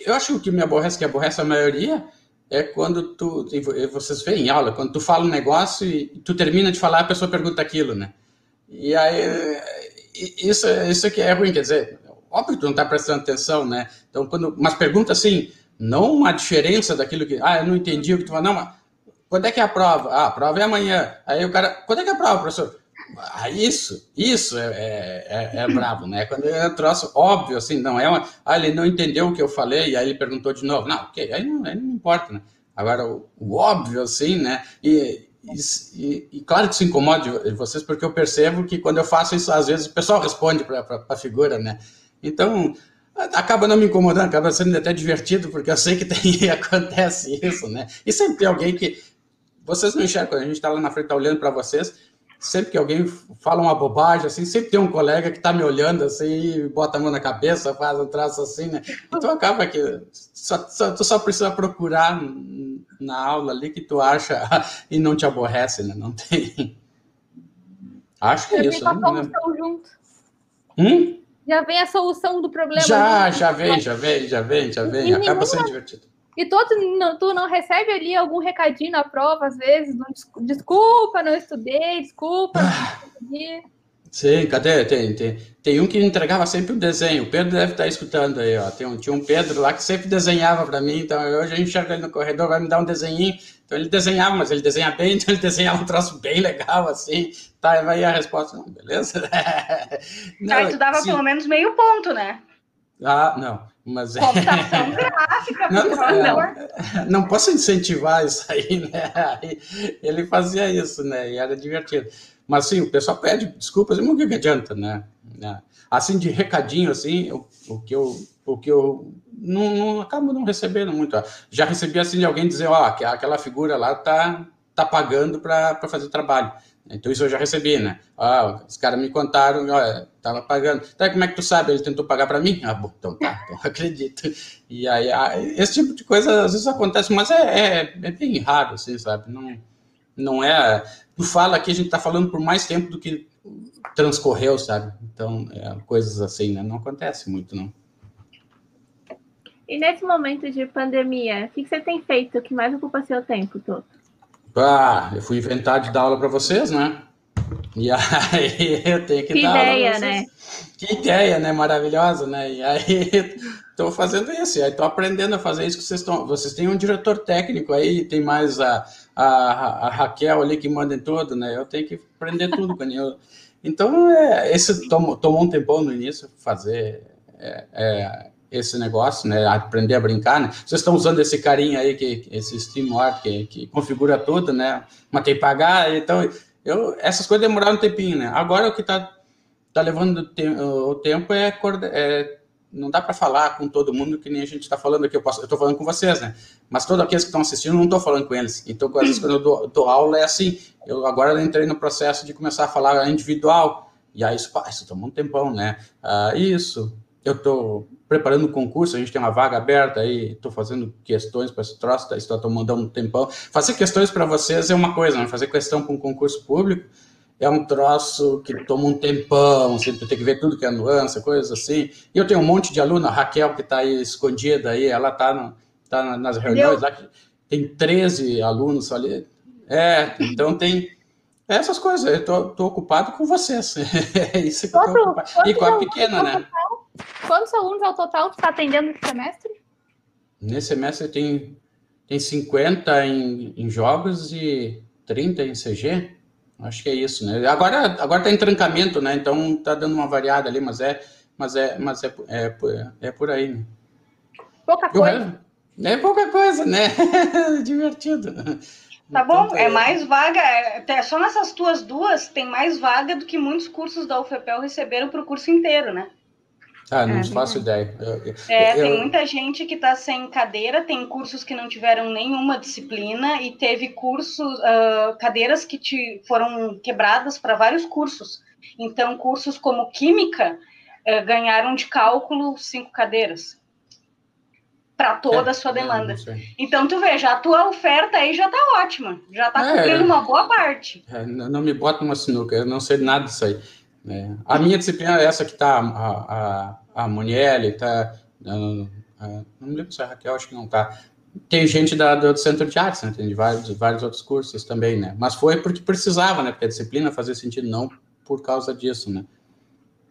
eu acho que o que me aborrece, que aborrece a maioria, é quando tu. Vocês veem em aula, quando tu fala um negócio e tu termina de falar, a pessoa pergunta aquilo, né? E aí. Isso, isso aqui é ruim, quer dizer, óbvio que tu não está prestando atenção, né? Então, quando. Mas pergunta assim, não uma diferença daquilo que. Ah, eu não entendi o que tu falou, não, mas quando é que é a prova? Ah, a prova é amanhã. Aí o cara, quando é que é a prova, professor? Ah, isso, isso é, é, é, é bravo, né? Quando é troço óbvio, assim, não é uma. Ah, ele não entendeu o que eu falei, e aí ele perguntou de novo. Não, ok, aí não, aí não importa, né? Agora, o, o óbvio, assim, né? E, e, e, claro que isso incomoda vocês, porque eu percebo que quando eu faço isso, às vezes o pessoal responde para a figura, né? Então, acaba não me incomodando, acaba sendo até divertido, porque eu sei que tem, acontece isso, né? E sempre tem alguém que vocês não enxergam, a gente está lá na frente, tá olhando para vocês. Sempre que alguém fala uma bobagem, assim, sempre tem um colega que está me olhando assim, bota a mão na cabeça, faz um traço assim, né? Então acaba que só, só, tu só precisa procurar na aula ali que tu acha e não te aborrece, né? Não tem. Acho que é isso. Né? solução junto. Hum? Já vem a solução do problema. Já, já vem, já vem, já vem, já vem. Acaba sendo divertido. E todo, não, tu não recebe ali algum recadinho na prova, às vezes, não, desculpa, não estudei, desculpa, não Sim, cadê? Tem, tem, tem um que entregava sempre o desenho. O Pedro deve estar escutando aí, ó. Tem um, tinha um Pedro lá que sempre desenhava para mim, então hoje a gente enxerga ele no corredor, vai me dar um desenhinho. Então ele desenhava, mas ele desenha bem, então ele desenhava um troço bem legal, assim. Tá, vai a resposta, não, beleza? não, aí tu dava sim. pelo menos meio ponto, né? Ah, não. Mas é Computação gráfica, não, não, não, posso incentivar isso aí, né? Aí ele fazia isso, né? E era divertido. Mas sim, o pessoal pede desculpas, mas o que adianta, né? né? Assim, de recadinho, assim, o, o que eu, o que eu não, não acabo não recebendo muito. Já recebi assim de alguém dizer, ó, oh, aquela figura lá tá, tá pagando para fazer trabalho. Então isso eu já recebi, né? Ah, os caras me contaram, ó, tava pagando. Tá, como é que tu sabe? Ele tentou pagar para mim? Ah, bom, então tá, então acredito. E aí, esse tipo de coisa às vezes acontece, mas é, é, é, bem raro, assim, sabe? Não, não é. Tu fala que a gente tá falando por mais tempo do que transcorreu, sabe? Então, é, coisas assim, né? Não acontece muito, não. E nesse momento de pandemia, o que, você tem feito que mais ocupa seu tempo todo? Ah, eu fui inventar de dar aula para vocês, né? E aí eu tenho que, que dar ideia, aula né? Que ideia, né? Maravilhosa, né? E aí estou fazendo isso, estou aprendendo a fazer isso que vocês estão. Vocês têm um diretor técnico aí, tem mais a, a, a Raquel ali que manda em tudo, né? Eu tenho que aprender tudo com. Então, é, esse tomou, tomou um tempão no início fazer é, é, esse negócio, né? Aprender a brincar, né? Vocês estão usando esse carinha aí, que, esse SteamWork que, que configura tudo, né? Mas tem que pagar, então eu, essas coisas demoraram um tempinho, né? Agora o que está tá levando o tempo é, é não dá para falar com todo mundo que nem a gente está falando aqui. Eu estou falando com vocês, né? Mas todos aqueles que estão assistindo, não estou falando com eles. Então, às vezes, quando eu dou, dou, aula, é assim. Eu agora entrei no processo de começar a falar individual. E aí, isso, isso toma um tempão, né? Ah, isso. Eu estou preparando um concurso, a gente tem uma vaga aberta aí, estou fazendo questões para esse troço, estou tomando um tempão. Fazer questões para vocês é uma coisa, né? Fazer questão para um concurso público é um troço que toma um tempão, você tem que ver tudo que é nuance, coisas assim. E eu tenho um monte de aluna, a Raquel, que está aí escondida aí, ela está tá nas reuniões lá, tem 13 alunos ali. É, então tem essas coisas, eu tô, tô ocupado com vocês. É isso que eu tô ocupado. E com a pequena, né? Quantos alunos ao total você está atendendo nesse semestre? Nesse semestre tem, tem 50 em, em jogos e 30 em CG. Acho que é isso, né? Agora, agora tá em trancamento, né? Então tá dando uma variada ali, mas é, mas é, mas é, é, é por aí. Né? Pouca coisa. É pouca coisa, né? Divertido. Tá bom, então, é, é mais vaga. É, só nessas tuas duas tem mais vaga do que muitos cursos da UFPEL receberam para o curso inteiro, né? Ah, não é, faço ideia. Eu, é, eu... tem muita gente que está sem cadeira, tem cursos que não tiveram nenhuma disciplina e teve cursos, uh, cadeiras que te, foram quebradas para vários cursos. Então, cursos como Química uh, ganharam de cálculo cinco cadeiras para toda é, a sua demanda. então, tu veja, a tua oferta aí já está ótima, já está é, cobrindo uma boa parte. É, não me bota numa sinuca, eu não sei nada disso aí. É. A minha disciplina é essa que está a, a, a Monielle, está. Não me lembro se a Raquel, acho que não está. Tem gente da, do Centro de Artes, né? Tem de vários, vários outros cursos também, né? Mas foi porque precisava, né? Porque a disciplina fazia sentido, não por causa disso, né?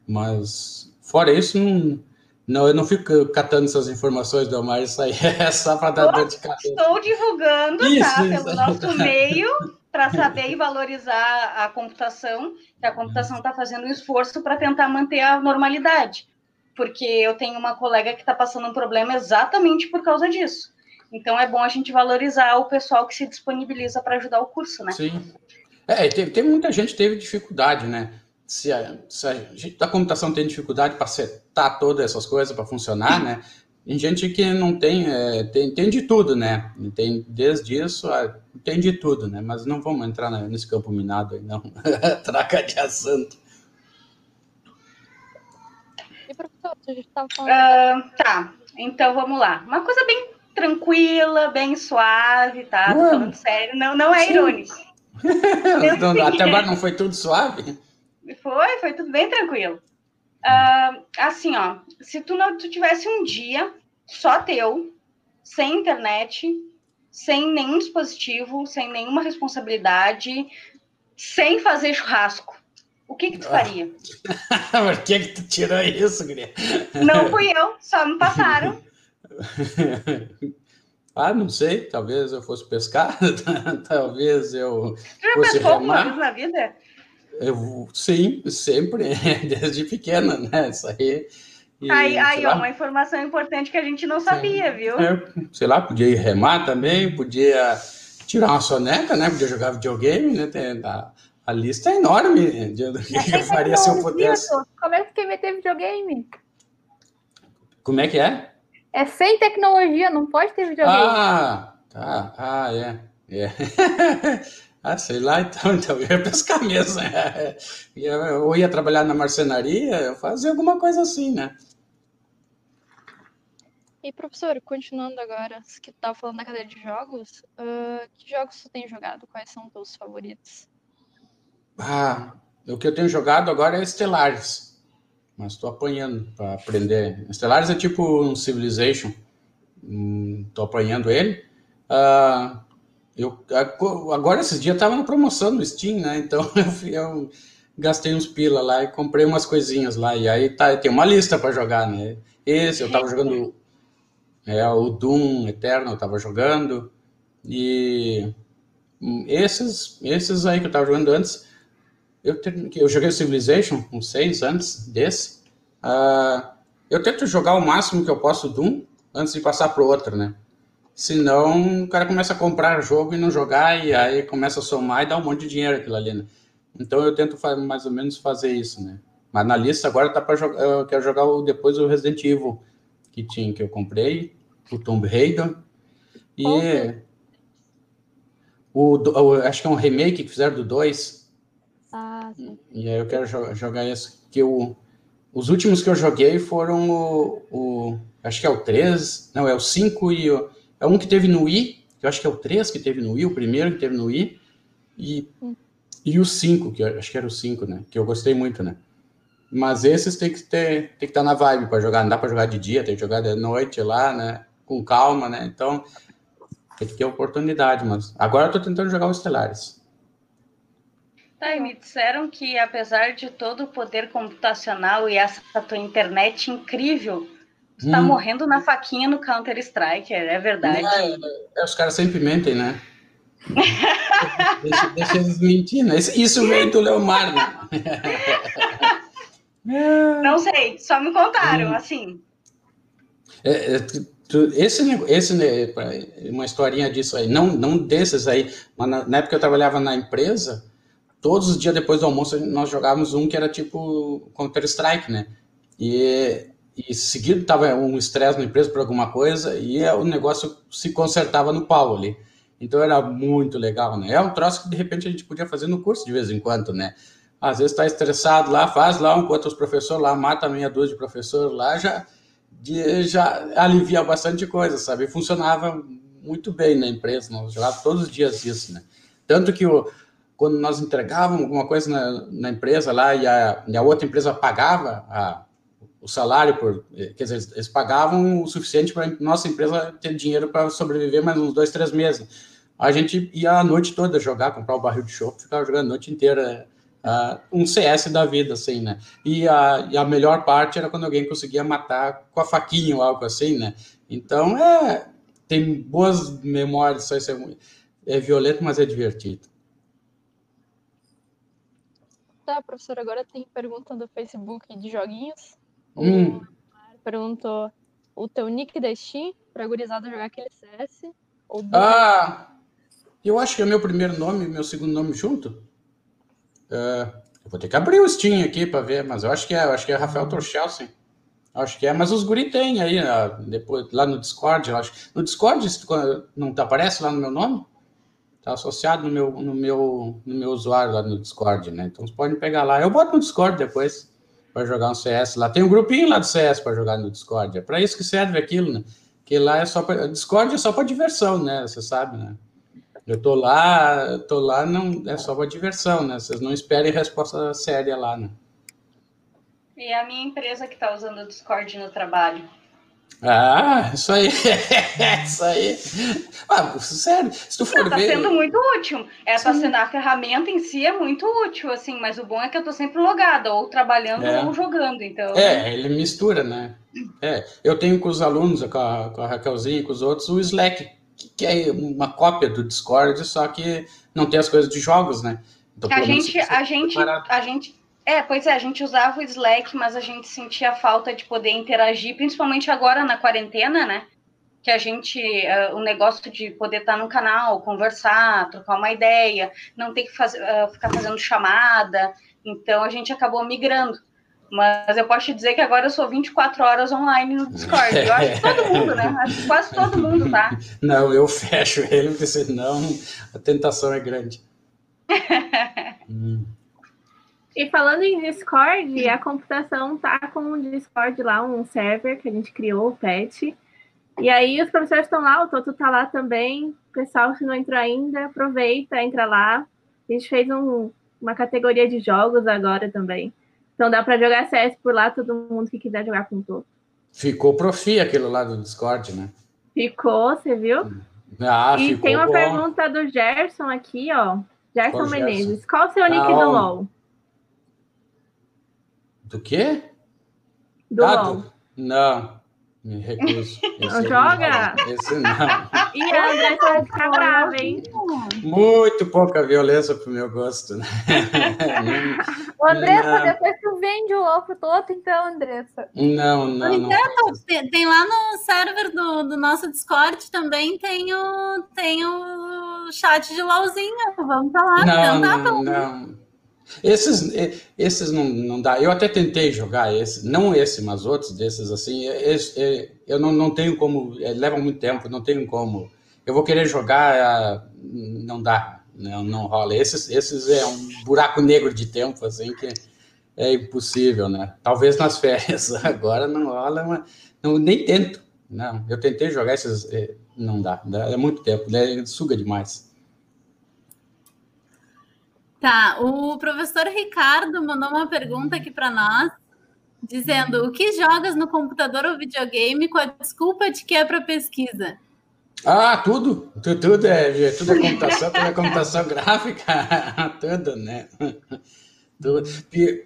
Mas, fora isso, não, não, eu não fico catando essas informações do Omar, isso aí é só para dar dor de cabeça. Estou divulgando, isso, tá? Isso. Pelo nosso meio para saber e valorizar a computação, que a computação está fazendo um esforço para tentar manter a normalidade. Porque eu tenho uma colega que está passando um problema exatamente por causa disso. Então é bom a gente valorizar o pessoal que se disponibiliza para ajudar o curso, né? Sim. É, muita gente que teve dificuldade, né? Se a, se a gente da computação tem dificuldade para setar todas essas coisas para funcionar, né? Tem gente que não tem, é, tem, tem de tudo, né? Tem desde isso, tem de tudo, né? Mas não vamos entrar nesse campo minado aí, não. Traca de assunto. E professor, a gente estava falando. Uh, tá, então vamos lá. Uma coisa bem tranquila, bem suave, tá? Tô falando sério, não, não é irônico. Até agora não foi tudo suave? Foi, foi tudo bem tranquilo. Uh, assim, ó, se tu não tu tivesse um dia só teu, sem internet, sem nenhum dispositivo, sem nenhuma responsabilidade, sem fazer churrasco, o que que tu faria? Por que que tu tirou isso, Guria? Não fui eu, só me passaram. ah, não sei, talvez eu fosse pescar, talvez eu Já fosse pescou alguma vez na vida? Eu, sim, sempre, desde pequena, né? Isso aí. E, aí, aí ó, uma informação importante que a gente não sabia, viu? É, sei lá, podia ir remar também, podia tirar uma soneca, né? Podia jogar videogame, né? Tem, a, a lista é enorme de, do que, que eu faria se eu pudesse. Como é que quem meter videogame? Como é que é? É sem tecnologia, não pode ter videogame. Ah, tá. Ah, é. é. Ah, sei lá, então, então eu ia pescar mesmo. É. Eu ia trabalhar na marcenaria, fazer alguma coisa assim, né? E professor, continuando agora, que estava falando da cadeia de jogos, uh, que jogos você tem jogado? Quais são os teus favoritos? Ah, o que eu tenho jogado agora é Stellaris, mas estou apanhando para aprender. Stellaris é tipo um Civilization, Estou hum, apanhando ele. Uh, eu, agora, esses dias, estava na promoção no Steam, né? Então, eu, eu, gastei uns pila lá e comprei umas coisinhas lá. E aí tá, tem uma lista para jogar, né? Esse, eu estava jogando é, o Doom Eterno, eu estava jogando. E esses, esses aí que eu estava jogando antes, eu, eu joguei Civilization, uns seis antes desse. Uh, eu tento jogar o máximo que eu posso Doom antes de passar para o outro, né? Senão o cara começa a comprar jogo e não jogar, e aí começa a somar e dá um monte de dinheiro aquilo ali, né? Então eu tento mais ou menos fazer isso, né? Mas na lista agora tá para jogar, eu quero jogar depois o Resident Evil que tinha, que eu comprei, o Tomb Raider, e o, o, acho que é um remake que fizeram do 2. Ah, sim. E aí eu quero jogar, jogar esse, que o os últimos que eu joguei foram o, o, Acho que é o 3. Não, é o 5 e o. É um que teve no Wii. Que eu acho que é o 3 que teve no Wii, o primeiro que teve no Wii. E, e o 5, que eu, acho que era o 5, né? Que eu gostei muito, né? Mas esses tem que ter, tem que estar na vibe para jogar. Não dá para jogar de dia, tem que jogar de noite lá, né? Com calma, né? Então, tem que ter oportunidade, mas agora eu tô tentando jogar o Stellaris. Tá, e me disseram que apesar de todo o poder computacional e essa tua internet incrível, tu tá hum. morrendo na faquinha no Counter-Strike, é verdade? É, é, os caras sempre mentem, né? deixa, deixa, eles mentir, né? Isso veio do Leomar, né? Não sei, só me contaram, hum. assim. É, é, esse, esse, né, uma historinha disso aí, não, não desses aí, mas na, na época eu trabalhava na empresa, todos os dias depois do almoço nós jogávamos um que era tipo Counter-Strike, né? E, e seguido tava um estresse na empresa por alguma coisa e o negócio se consertava no pau ali. Então era muito legal, né? É um troço que de repente a gente podia fazer no curso de vez em quando, né? Às vezes está estressado lá, faz lá, enquanto os professores lá, mata meia dúzia de professores lá, já, já alivia bastante coisa, sabe? Funcionava muito bem na empresa, nós jogávamos todos os dias isso, né? Tanto que o, quando nós entregávamos alguma coisa na, na empresa lá e a, e a, outra empresa pagava a, o salário por, quer dizer, eles pagavam o suficiente para nossa empresa ter dinheiro para sobreviver mais uns dois, três meses. A gente ia a noite toda jogar, comprar o um barril de chopp, ficava jogando a noite inteira uh, um CS da vida, assim, né? E a, e a melhor parte era quando alguém conseguia matar com a faquinha ou algo assim, né? Então, é, tem boas memórias, isso é, é violento, mas é divertido. Tá, professor, agora tem pergunta do Facebook de joguinhos. Hum. O perguntou o teu nick da Steam pra gurizada jogar aquele CS? Ou ah, eu acho que é meu primeiro nome e meu segundo nome junto. Uh, eu vou ter que abrir o Steam aqui para ver, mas eu acho que é, eu acho que é Rafael hum. Torchelsen. Acho que é, mas os guri tem aí, uh, depois, lá no Discord, eu acho. No Discord, não aparece lá no meu nome? Está associado no meu, no, meu, no meu usuário lá no Discord, né? Então, vocês podem pegar lá. Eu boto no Discord depois para jogar um CS lá. Tem um grupinho lá do CS para jogar no Discord. É para isso que serve aquilo, né? Que lá é só para. Discord é só para diversão, né? Você sabe, né? Eu tô lá, tô lá, não é só para diversão, né? Vocês não esperem resposta séria lá, né? E a minha empresa que está usando o Discord no trabalho. Ah, isso aí. isso aí. Ah, sério, se tu for Não, tá ver... sendo muito útil. Essa sendo, a ferramenta em si é muito útil, assim, mas o bom é que eu tô sempre logada, ou trabalhando é. ou jogando, então... É, ele mistura, né? É, eu tenho com os alunos, com a, com a Raquelzinha, com os outros, o Slack, que é uma cópia do Discord, só que não tem as coisas de jogos, né? Então, a gente, a gente, a gente é, pois é, a gente usava o Slack, mas a gente sentia falta de poder interagir, principalmente agora na quarentena, né? Que a gente, uh, o negócio de poder estar no canal, conversar, trocar uma ideia, não ter que fazer, uh, ficar fazendo chamada. Então a gente acabou migrando. Mas eu posso te dizer que agora eu sou 24 horas online no Discord. Eu acho que todo mundo, né? Acho que quase todo mundo tá. Não, eu fecho ele, porque senão a tentação é grande. hum. E falando em Discord, a computação tá com um Discord lá, um server que a gente criou, o PET. E aí os professores estão lá, o Toto tá lá também. O pessoal, se não entrou ainda, aproveita, entra lá. A gente fez um, uma categoria de jogos agora também. Então dá para jogar CS por lá, todo mundo que quiser jogar com o Toto. Ficou profi aquilo lá do Discord, né? Ficou, você viu? Ah, e tem uma bom. pergunta do Gerson aqui, ó. Gerson Menezes. Qual o seu nick Ah, do LOL? Do quê? Do Ah, LOL. do- Não, me recuso. Esse joga? não. Esse não. E a Andressa vai ficar brava, hein? Muito pouca violência pro meu gosto, né? Ô, Andressa, Não. depois tu vende o LOL pro Toto, então, Andressa. Não, não, não. Então, tem, tem lá no server do, do nosso Discord também tem o, tem o chat de LOLzinho. Vamos lá, Não, tentar não, pelo não. Esses, esses não, não dá. Eu até tentei jogar esse, não esse, mas outros desses assim. Esse, eu não, não tenho como, eh, leva muito tempo, não tenho como. Eu vou querer jogar, ah, não dá, não, não rola. Esses, esses é um buraco negro de tempo, assim, que é impossível, né? Talvez nas férias, agora não rola, mas não, nem tento. Não, eu tentei jogar esses, não dá é muito tempo, né? suga demais. Tá, o professor Ricardo mandou uma pergunta aqui para nós, dizendo: o que jogas no computador ou videogame com a desculpa de que é para pesquisa? Ah, tudo, tudo, é, tudo é computação, tudo é computação gráfica, tudo, né?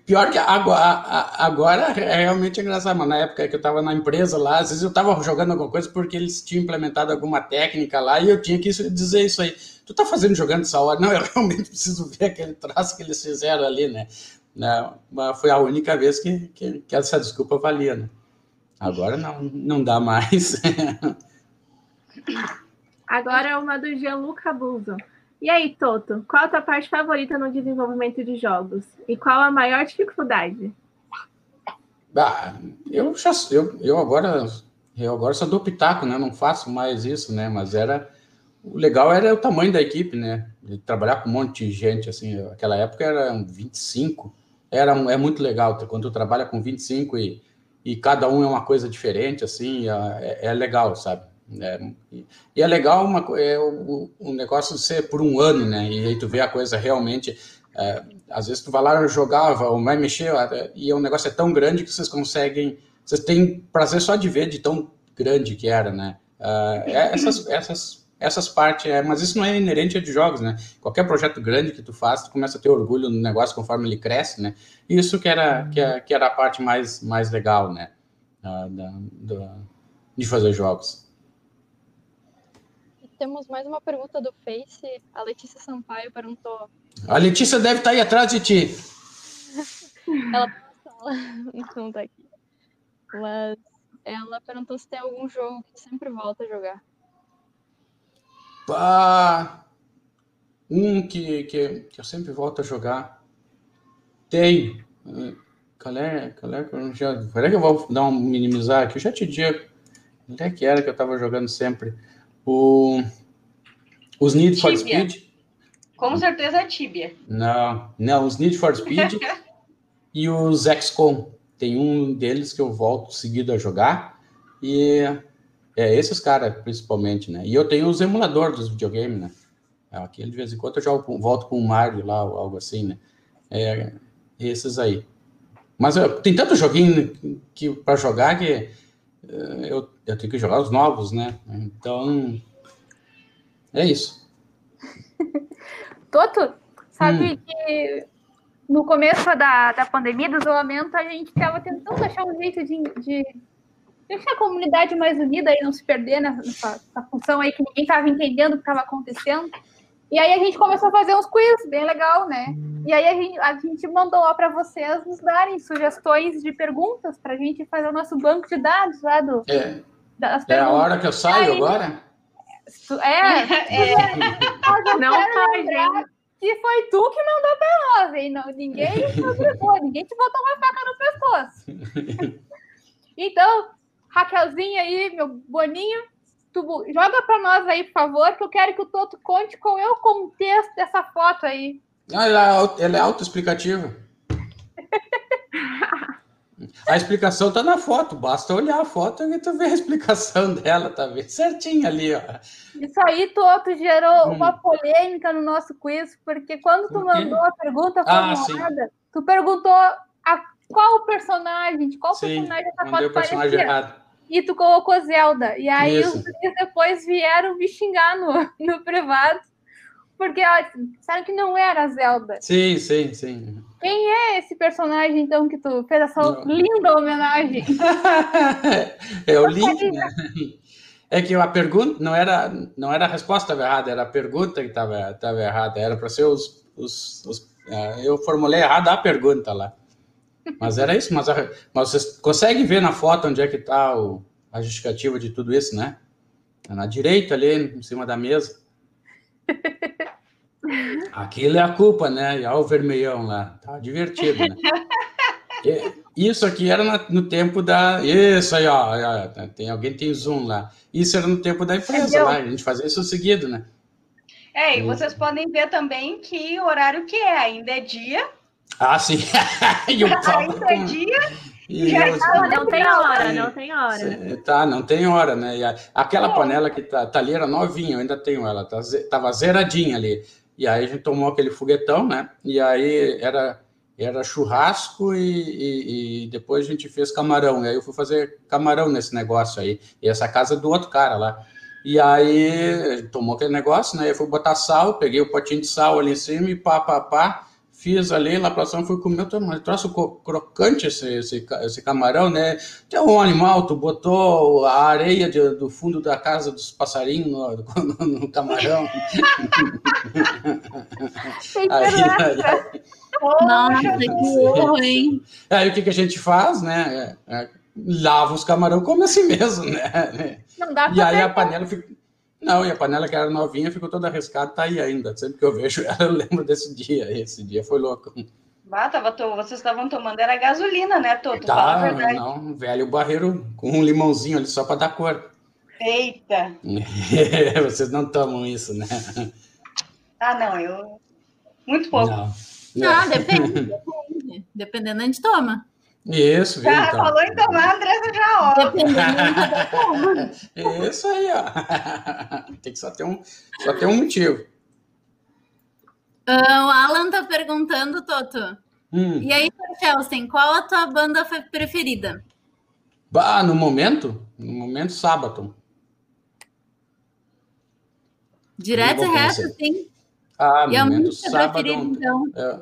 Pior que agora, agora é realmente engraçado, mas na época que eu estava na empresa lá, às vezes eu estava jogando alguma coisa porque eles tinham implementado alguma técnica lá e eu tinha que dizer isso aí. Tu tá fazendo jogando essa hora? Não, eu realmente preciso ver aquele traço que eles fizeram ali, né? Né, Mas foi a única vez que, que, que essa desculpa valia, né? Agora não, não dá mais. Agora é uma do Gianluca Buzo. E aí, Toto, qual a tua parte favorita no desenvolvimento de jogos? E qual a maior dificuldade? Ah, eu já eu, eu agora eu agora só dou pitaco, né? Não faço mais isso, né? Mas era o legal era o tamanho da equipe, né? De trabalhar com um monte de gente assim. Aquela época era 25. Era é muito legal quando tu trabalha com 25 e, e cada um é uma coisa diferente assim, é, é legal, sabe? É, e, é legal uma, é, o, negócio ser por um ano, né? E aí tu vê a coisa realmente é, às vezes tu vai lá jogava ou vai mexer e o negócio é tão grande que vocês conseguem, vocês têm prazer só de ver de tão grande que era, né? É essas, essas, essas partes, é, mas isso não é inerente a de jogos, né? Qualquer projeto grande que tu faz, tu começa a ter orgulho no negócio conforme ele cresce, né? Isso que era, que, é- que era a parte mais, mais legal, né? Ah, da- da- de fazer jogos. Temos mais uma pergunta do Face. A Letícia Sampaio perguntou. A Letícia deve estar aí atrás de ti. Ela não tá aqui. Mas ela perguntou se tem algum jogo que sempre volta a jogar. Pá, um que, que, que eu sempre volto a jogar. Tem. Qual é? Qual é que eu já. Peraí que eu vou dar um minimizar aqui. Eu já te digo. Onde é que era que eu tava jogando sempre? O, os Need for Tibia. Speed. Com certeza é Tibia. Não, não, os Need for Speed e os XCOM. Tem um deles que eu volto seguido a jogar. E é esses caras, principalmente, né? E eu tenho os emuladores dos videogames, né? Aquele de vez em quando eu jogo, volto com o Mario lá, ou algo assim, né? É, esses aí. Mas eu- tem tanto joguinho que, para jogar que eh, eu, eu tenho que jogar os novos, né? Então, é isso. Toto, sabe que no começo da, da pandemia, do isolamento, a gente estava tentando achar um jeito de, de deixar a comunidade mais unida e não se perder nessa, nessa função aí que ninguém estava entendendo o que estava acontecendo. E aí a gente começou a fazer uns quiz, bem legal, né? E aí a gente, a gente mandou lá para vocês nos darem sugestões de perguntas para a gente fazer o nosso banco de dados lá do, É, das é a hora que eu saio Aí- agora? É, É, eu Não pode, lembrar hein? que foi tu que mandou pra nós, hein? Não, ninguém te obrigou, ninguém te botou uma faca no pescoço. Então, Raquelzinha aí, meu boninho, tu joga pra nós aí, por favor, que eu quero que o Toto conte qual é o contexto dessa foto aí. Ah, ela, é ela é autoexplicativa. A explicação tá na foto, basta olhar a foto e tu vê a explicação dela, tá bem certinho ali, ó. Isso aí, Toto, gerou Hum. uma polêmica no nosso quiz, porque quando tu mandou a pergunta Ah, formulada, tu perguntou a qual personagem, de qual Sim, personagem essa mandei foto personagem parecia. errado. e tu colocou Zelda. E aí Isso. os dias depois vieram me xingar no, no privado, porque sabe que não era Zelda. Sim, sim, sim. Quem é esse personagem, então, que tu fez essa não. linda homenagem? é o Link, né? É que a pergunta não era, não era a resposta errada, era a pergunta que estava errada. Era para ser os, os, os uh, Eu formulei errado a pergunta lá. Mas era isso, mas, a, mas vocês conseguem ver na foto onde é que está a justificativa de tudo isso, né? É na direita ali, em cima da mesa. Aquilo é a culpa, né? E olha o vermelhão lá. Tá divertido, né? Isso aqui era no tempo da. Isso aí, ó. Tem, alguém tem zoom lá. Isso era no tempo da empresa lá. A gente fazia isso seguido, né? É, e vocês podem ver também que o horário que é, ainda é dia. Ah, sim. e o ainda é dia. E eu, tá, não tem hora, não tem hora. Tá, não tem hora, né? E a, aquela é. panela que tá, tá, ali era novinha, eu ainda tenho ela, tá, tava zeradinha ali. E aí a gente tomou aquele foguetão, né? E aí era era churrasco e, e, e, depois a gente fez camarão. E aí eu fui fazer camarão nesse negócio aí. E essa casa é do outro cara lá. E aí tomou aquele negócio, né? Eu fui botar sal, peguei o potinho de sal ali em cima e pá, pá, pá. Fiz ali, lá pra cima, fui comer, mas trouxe crocante esse, esse, esse, camarão, né? Tem um animal, tu botou a areia de, do fundo da casa dos passarinhos no, no, no camarão. aí, aí, nossa, que horror, hein? Aí o que, que a gente faz, né? É, é, lava os camarão como assim mesmo, né? Não dá pra E aí a panela fica. Não, e a panela que era novinha ficou toda arriscada, tá aí ainda. Sempre que eu vejo ela, eu lembro desse dia. Esse dia foi louco. Ah, tava to... Vocês estavam tomando, era gasolina, né, Toto? Tá, Fala a verdade. Não, velho barreiro com um limãozinho ali só para dar cor. Eita! Vocês não tomam isso, né? Ah, não, eu. Muito pouco. Não. Não, depende, depende. Dependendo, a gente toma. Isso, viu? Já então. falou em tomar, Andressa já ó. Dependendo, Isso aí, ó. Tem que só ter um, só ter um motivo. Uh, o Alan tá perguntando, Toto. Hum. E aí, Chelsea, qual a tua banda preferida? Bah, no momento? No momento, Sábado. Direto e reto, sim. Ah, e a música sábado, preferida, então? É,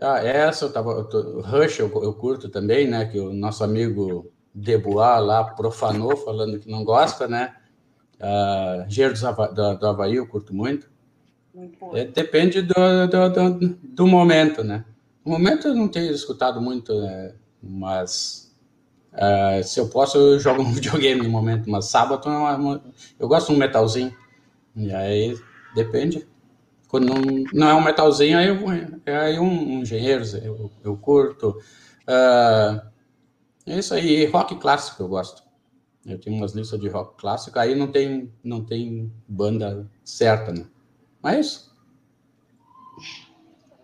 ah, essa eu tava. Eu tô, Rush eu, eu, curto também, né? Que o nosso amigo Debois lá profanou, falando que não gosta, né? Uh, Gero do, do Havaí eu curto muito. É, depende do, do, do, do, momento, né? No momento eu não tenho escutado muito, né? mas uh, se eu posso, eu jogo um videogame no momento. Mas sábado é eu gosto de um metalzinho. E aí depende. Quando não, não é um metalzinho, aí, eu, aí um, um engenheiro, eu, eu curto. Uh, é isso aí, rock clássico eu gosto. Eu tenho umas listas de rock clássico, aí não tem, não tem banda certa, né? Mas é isso.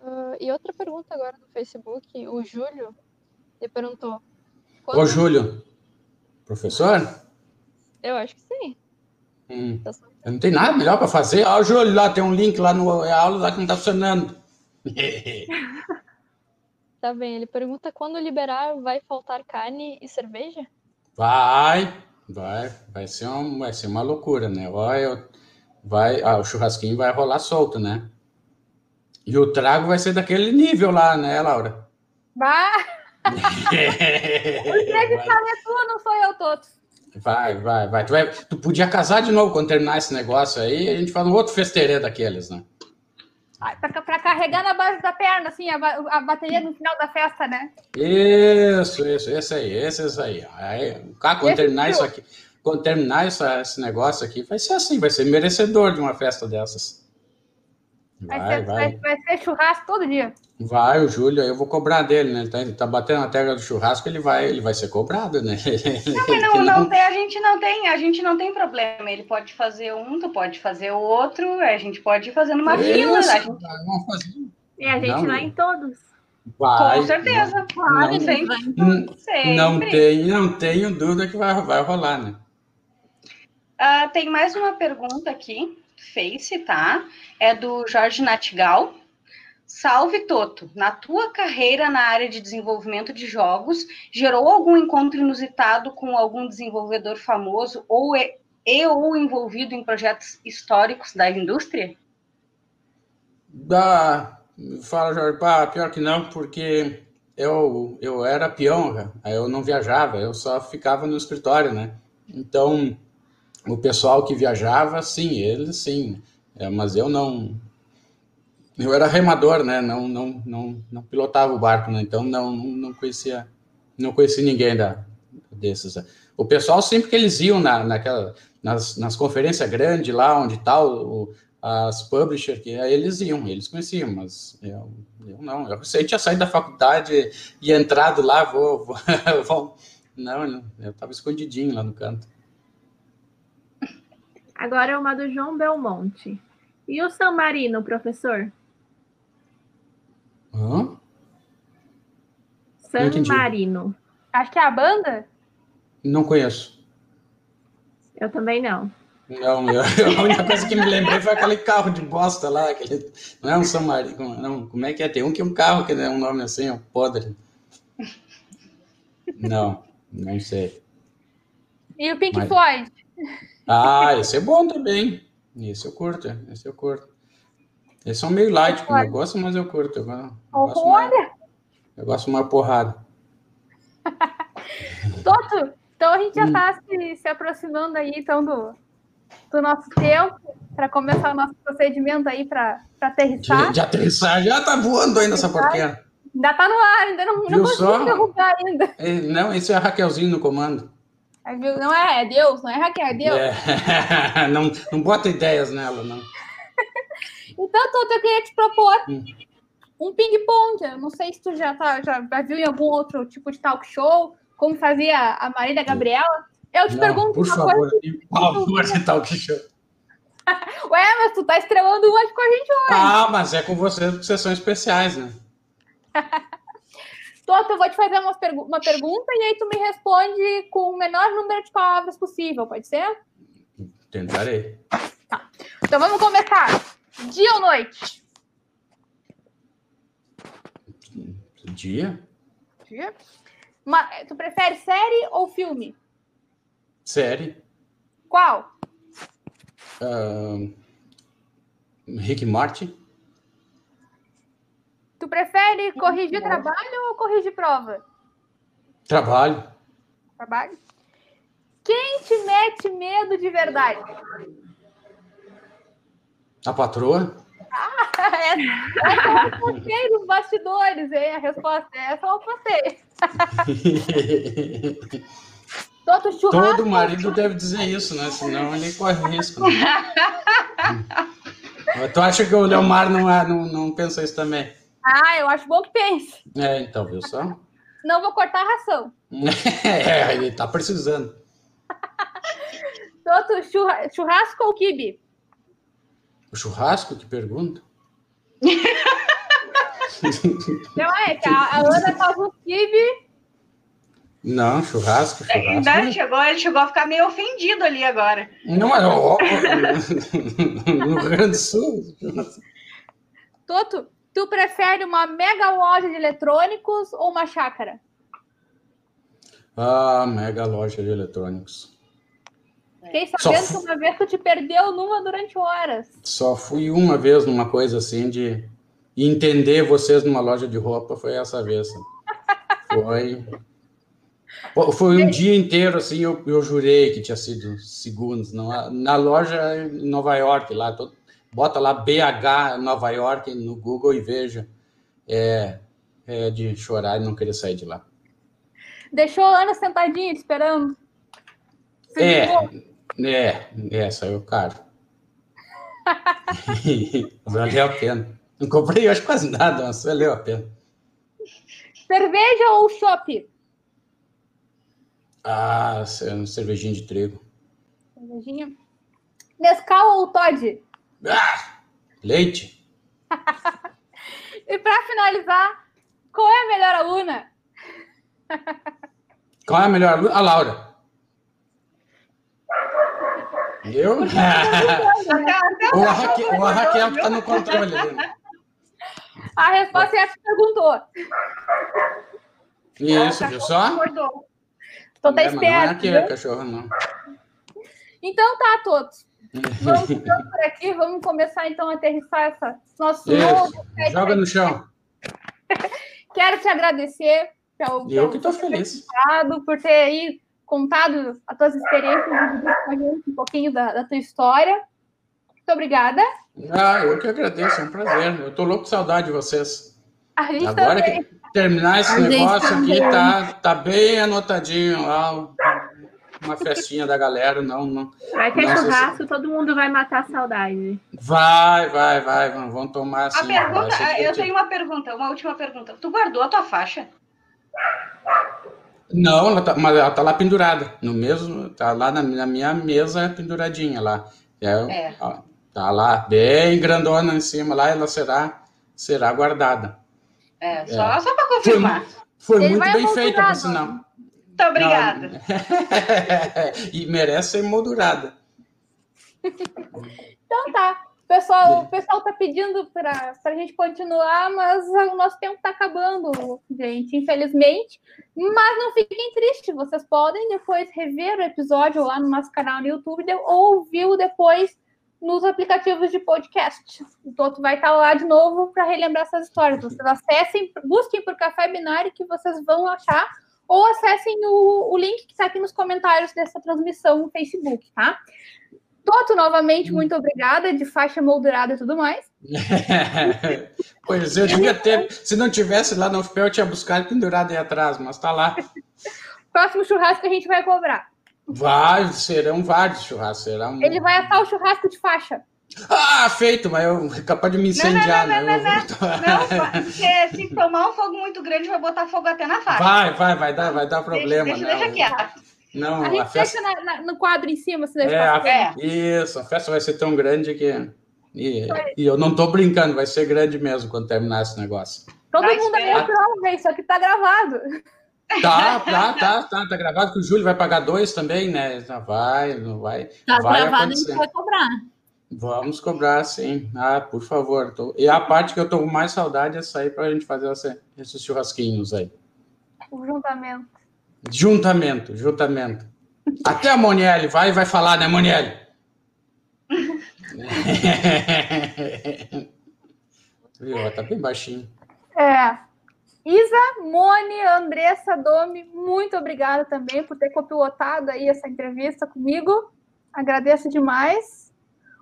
Uh, e outra pergunta agora no Facebook, o Júlio ele perguntou. Quando... Ô, Júlio, professor? Eu acho que sim. Hum. Tá não tem nada melhor para fazer. Ah, Júlio, lá tem um link lá no é aula lá que não está funcionando. tá bem, ele pergunta quando liberar vai faltar carne e cerveja? Vai, vai, vai ser, um, vai ser uma loucura, né? Vai, vai, ah, o churrasquinho vai rolar solto, né? E o trago vai ser daquele nível lá, né, Laura? Vai! o dia de fala é tu, não sou eu, Toto. Vai, vai, vai. Tu, vai. tu podia casar de novo quando terminar esse negócio aí, a gente faz um outro festeirê daqueles, né? Para carregar na base da perna, assim, a, a, bateria no final da festa, né? Isso, isso, esse aí, esse, aí. aí cara, quando esse terminar isso aqui, quando terminar essa, esse negócio aqui, vai ser assim, vai ser merecedor de uma festa dessas. Vai, vai, ser, vai. vai ser churrasco todo dia. Vai, o Júlio, eu vou cobrar dele, né? Ele tá, ele tá batendo na tela do churrasco, ele vai, ele vai ser cobrado, né? Não, mas não, não tem, a gente não tem, a gente não tem problema. Ele pode fazer um, tu pode fazer o outro, a gente pode ir fazendo uma Isso, fila. A gente... E a gente não, vai em todos. Vai, Com certeza, claro, não, sempre, sempre. Não, tem, não tenho dúvida que vai, vai rolar, né? Uh, tem mais uma pergunta aqui, Face, tá? É do Jorge Natigal. Salve Toto, na tua carreira na área de desenvolvimento de jogos, gerou algum encontro inusitado com algum desenvolvedor famoso ou e, e ou envolvido em projetos históricos da indústria? Da, fala Jorge, pá, pior que não, porque eu, eu era peão, eu não viajava, eu só ficava no escritório, né? Então, o pessoal que viajava, sim, eles sim, é, mas eu não, eu era remador, né? Não, não, não, não pilotava o barco, né? Então não, não conhecia, não conhecia ninguém da desses. Né? O pessoal sempre que eles iam na, naquela, nas, nas conferências grandes lá, onde tal, o, as publishers, que eles iam, eles conheciam, mas eu, eu não. Eu sei tinha saído da faculdade e entrado lá, vou, vou, vou não, eu estava escondidinho lá no canto. Agora é uma do João Belmonte. E o San Marino, professor? Hã? San Marino. Acho que é a banda? Não conheço. Eu também não. Não, eu, a única coisa que me lembrei foi aquele carro de bosta lá, aquele, não é um San Marino, não, como é que é? Tem um que é um carro que é um nome assim, ó, podre. Não, não sei. E o Pink Mas... Floyd? Ah, esse é bom também. Esse eu curto, esse eu curto. Eles são meio light, como eu gosto, mas eu curto. Eu, eu, gosto, mais, eu gosto mais porrada. Toto, então a gente já está se, se aproximando aí então do, do nosso tempo para começar o nosso procedimento aí para aterrissar. De, de, aterrissar, já tá voando ainda essa porquinha. Ainda tá no ar, ainda não, não consegui derrubar ainda. É, não, esse é a Raquelzinho no comando. Não é, é Deus, não é Raquel, é Deus. É. não, não bota ideias nela, não. Então, Toto, eu queria te propor hum. um ping-pong. Não sei se tu já, tá, já, já viu em algum outro tipo de talk show, como fazia a Marília Gabriela. Eu te não, pergunto por uma favor, coisa. Por favor, de talk show. Ué, mas tu tá estrelando uma com a gente hoje. Ah, mas é com vocês porque vocês são especiais, né? Toto, eu vou te fazer uma, pergu uma pergunta e aí tu me responde com o menor número de palavras possível, pode ser? Tentarei. Tá. Então vamos começar. Dia ou noite? Dia. Dia. Uma, tu prefere série ou filme? Série. Qual? Uh, Rick Martin. Tu prefere corrigir trabalho ou corrigir prova? Trabalho. Trabalho. Quem te mete medo de verdade? A patroa? Ah, essa, essa eu apostei nos bastidores, hein? A resposta é essa eu apostei. Todo, churrasco, Todo marido deve dizer isso, né? Senão ele corre risco. Né? tu acha que o Leomar não, é, não, não pensa isso também? Ah, eu acho bom que pense. É, então, viu só? Não vou cortar a ração. é, ele tá precisando. Toto, churrasco ou kibe? O churrasco? Que pergunta? Não é, que a, a Ana faz o kibe. Não, churrasco, é, churrasco. É, chegou, ele chegou a ficar meio ofendido ali agora. Não, é ó, no Rio Grande do Sul. Toto, tu prefere uma mega loja de eletrônicos ou uma chácara? Ah, mega loja de eletrônicos. Fiquei sabendo que uma vez tu te perdeu numa durante horas. Só fui uma vez numa coisa assim de entender vocês numa loja de roupa, foi essa vez. Foi. Foi um dia inteiro, assim, eu, eu jurei que tinha sido segundos. Não, na loja em Nova York, lá, todo, bota lá BH Nova York no Google e veja. É, é de chorar e não querer sair de lá. Deixou a Ana sentadinha esperando. Você é, é, é, saiu caro. valeu a pena. Não comprei hoje quase nada, mas valeu a pena. Cerveja ou chopp? Ah, cervejinha de trigo. Cervejinha. Nescau ou Todd? Ah, leite. e para finalizar, qual é a melhor aluna? qual é a melhor aluna? A Laura. Eu? ou, a Raquel, ou a Raquel que tá no controle. A resposta é a que perguntou. Isso, viu só? Então tá esperto. Não é aquele cachorro, não. Então tá, todos. Vamos por aqui, vamos começar então a aterrissar essa nosso Isso. novo. Joga no chão. Quero te agradecer pelo, Eu que estou feliz. Por ter aí contado as tuas experiências com a gente, um pouquinho da, da, tua história. Muito obrigada. Ah, eu que agradeço, é um prazer. Eu estou louco de saudade de vocês. Agora também. que terminar esse negócio aqui, tá, tá bem anotadinho lá uma festinha da galera, não, não. Vai ter não churrasco, se... todo mundo vai matar a saudade. Vai, vai, vai, vamos tomar assim. A pergunta, eu tenho uma pergunta, uma última pergunta. Tu guardou a tua faixa? Não, ela tá, mas ela tá lá pendurada, no mesmo, tá lá na, na minha mesa penduradinha lá. É, é. Ó, tá lá bem grandona em cima lá, ela será será guardada. É, só, é. só para confirmar. Foi, foi muito bem feita, por sinal. Muito obrigada. e merece ser moldurada. então tá. O pessoal, o pessoal tá pedindo para a gente continuar, mas o nosso tempo está acabando, gente, infelizmente. Mas não fiquem tristes, vocês podem depois rever o episódio lá no nosso canal no YouTube ou ouvir depois nos aplicativos de podcast. O Toto vai estar lá de novo para relembrar essas histórias. Vocês acessem, busquem por Café Binário que vocês vão achar ou acessem o, o link que está aqui nos comentários dessa transmissão no Facebook, tá? Toto, novamente, muito obrigada, de faixa moldurada e tudo mais. pois eu devia ter, se não tivesse lá no UFPEL, eu tinha buscado pendurado aí atrás, mas tá lá. Próximo churrasco a gente vai cobrar. Vai, serão vários churrascos. Será um... Ele vai assar o churrasco de faixa. Ah, feito, mas eu capaz de me incendiar, não, não, não, né? Não, não, não, porque se tomar um fogo muito grande, vai botar fogo até na faixa. Vai, vai, vai dar, vai dar problema. Deixa, deixa, deixa quieto. Não, a gente a festa... deixa na, na, no quadro em cima, se deixa é, a... é. Isso, a festa vai ser tão grande que. E, e, eu não tô brincando, vai ser grande mesmo quando terminar esse negócio. Todo vai mundo é prova, isso aqui tá gravado. Tá, tá, tá, tá, tá gravado que o Júlio vai pagar dois também, né? Vai, não vai. Tá vai gravado, acontecer. a gente vai cobrar. Vamos cobrar, sim. Ah, por favor. Tô... E a parte que eu tô com mais saudade é sair para a gente fazer essa, esses churrasquinhos aí. O juntamento. Juntamento, juntamento. Até a Monielle vai vai falar, né, Monielle? Viu? Tá bem baixinho. É. Isa, Moni, Andressa, Domi, muito obrigada também por ter copilotado aí essa entrevista comigo. Agradeço demais.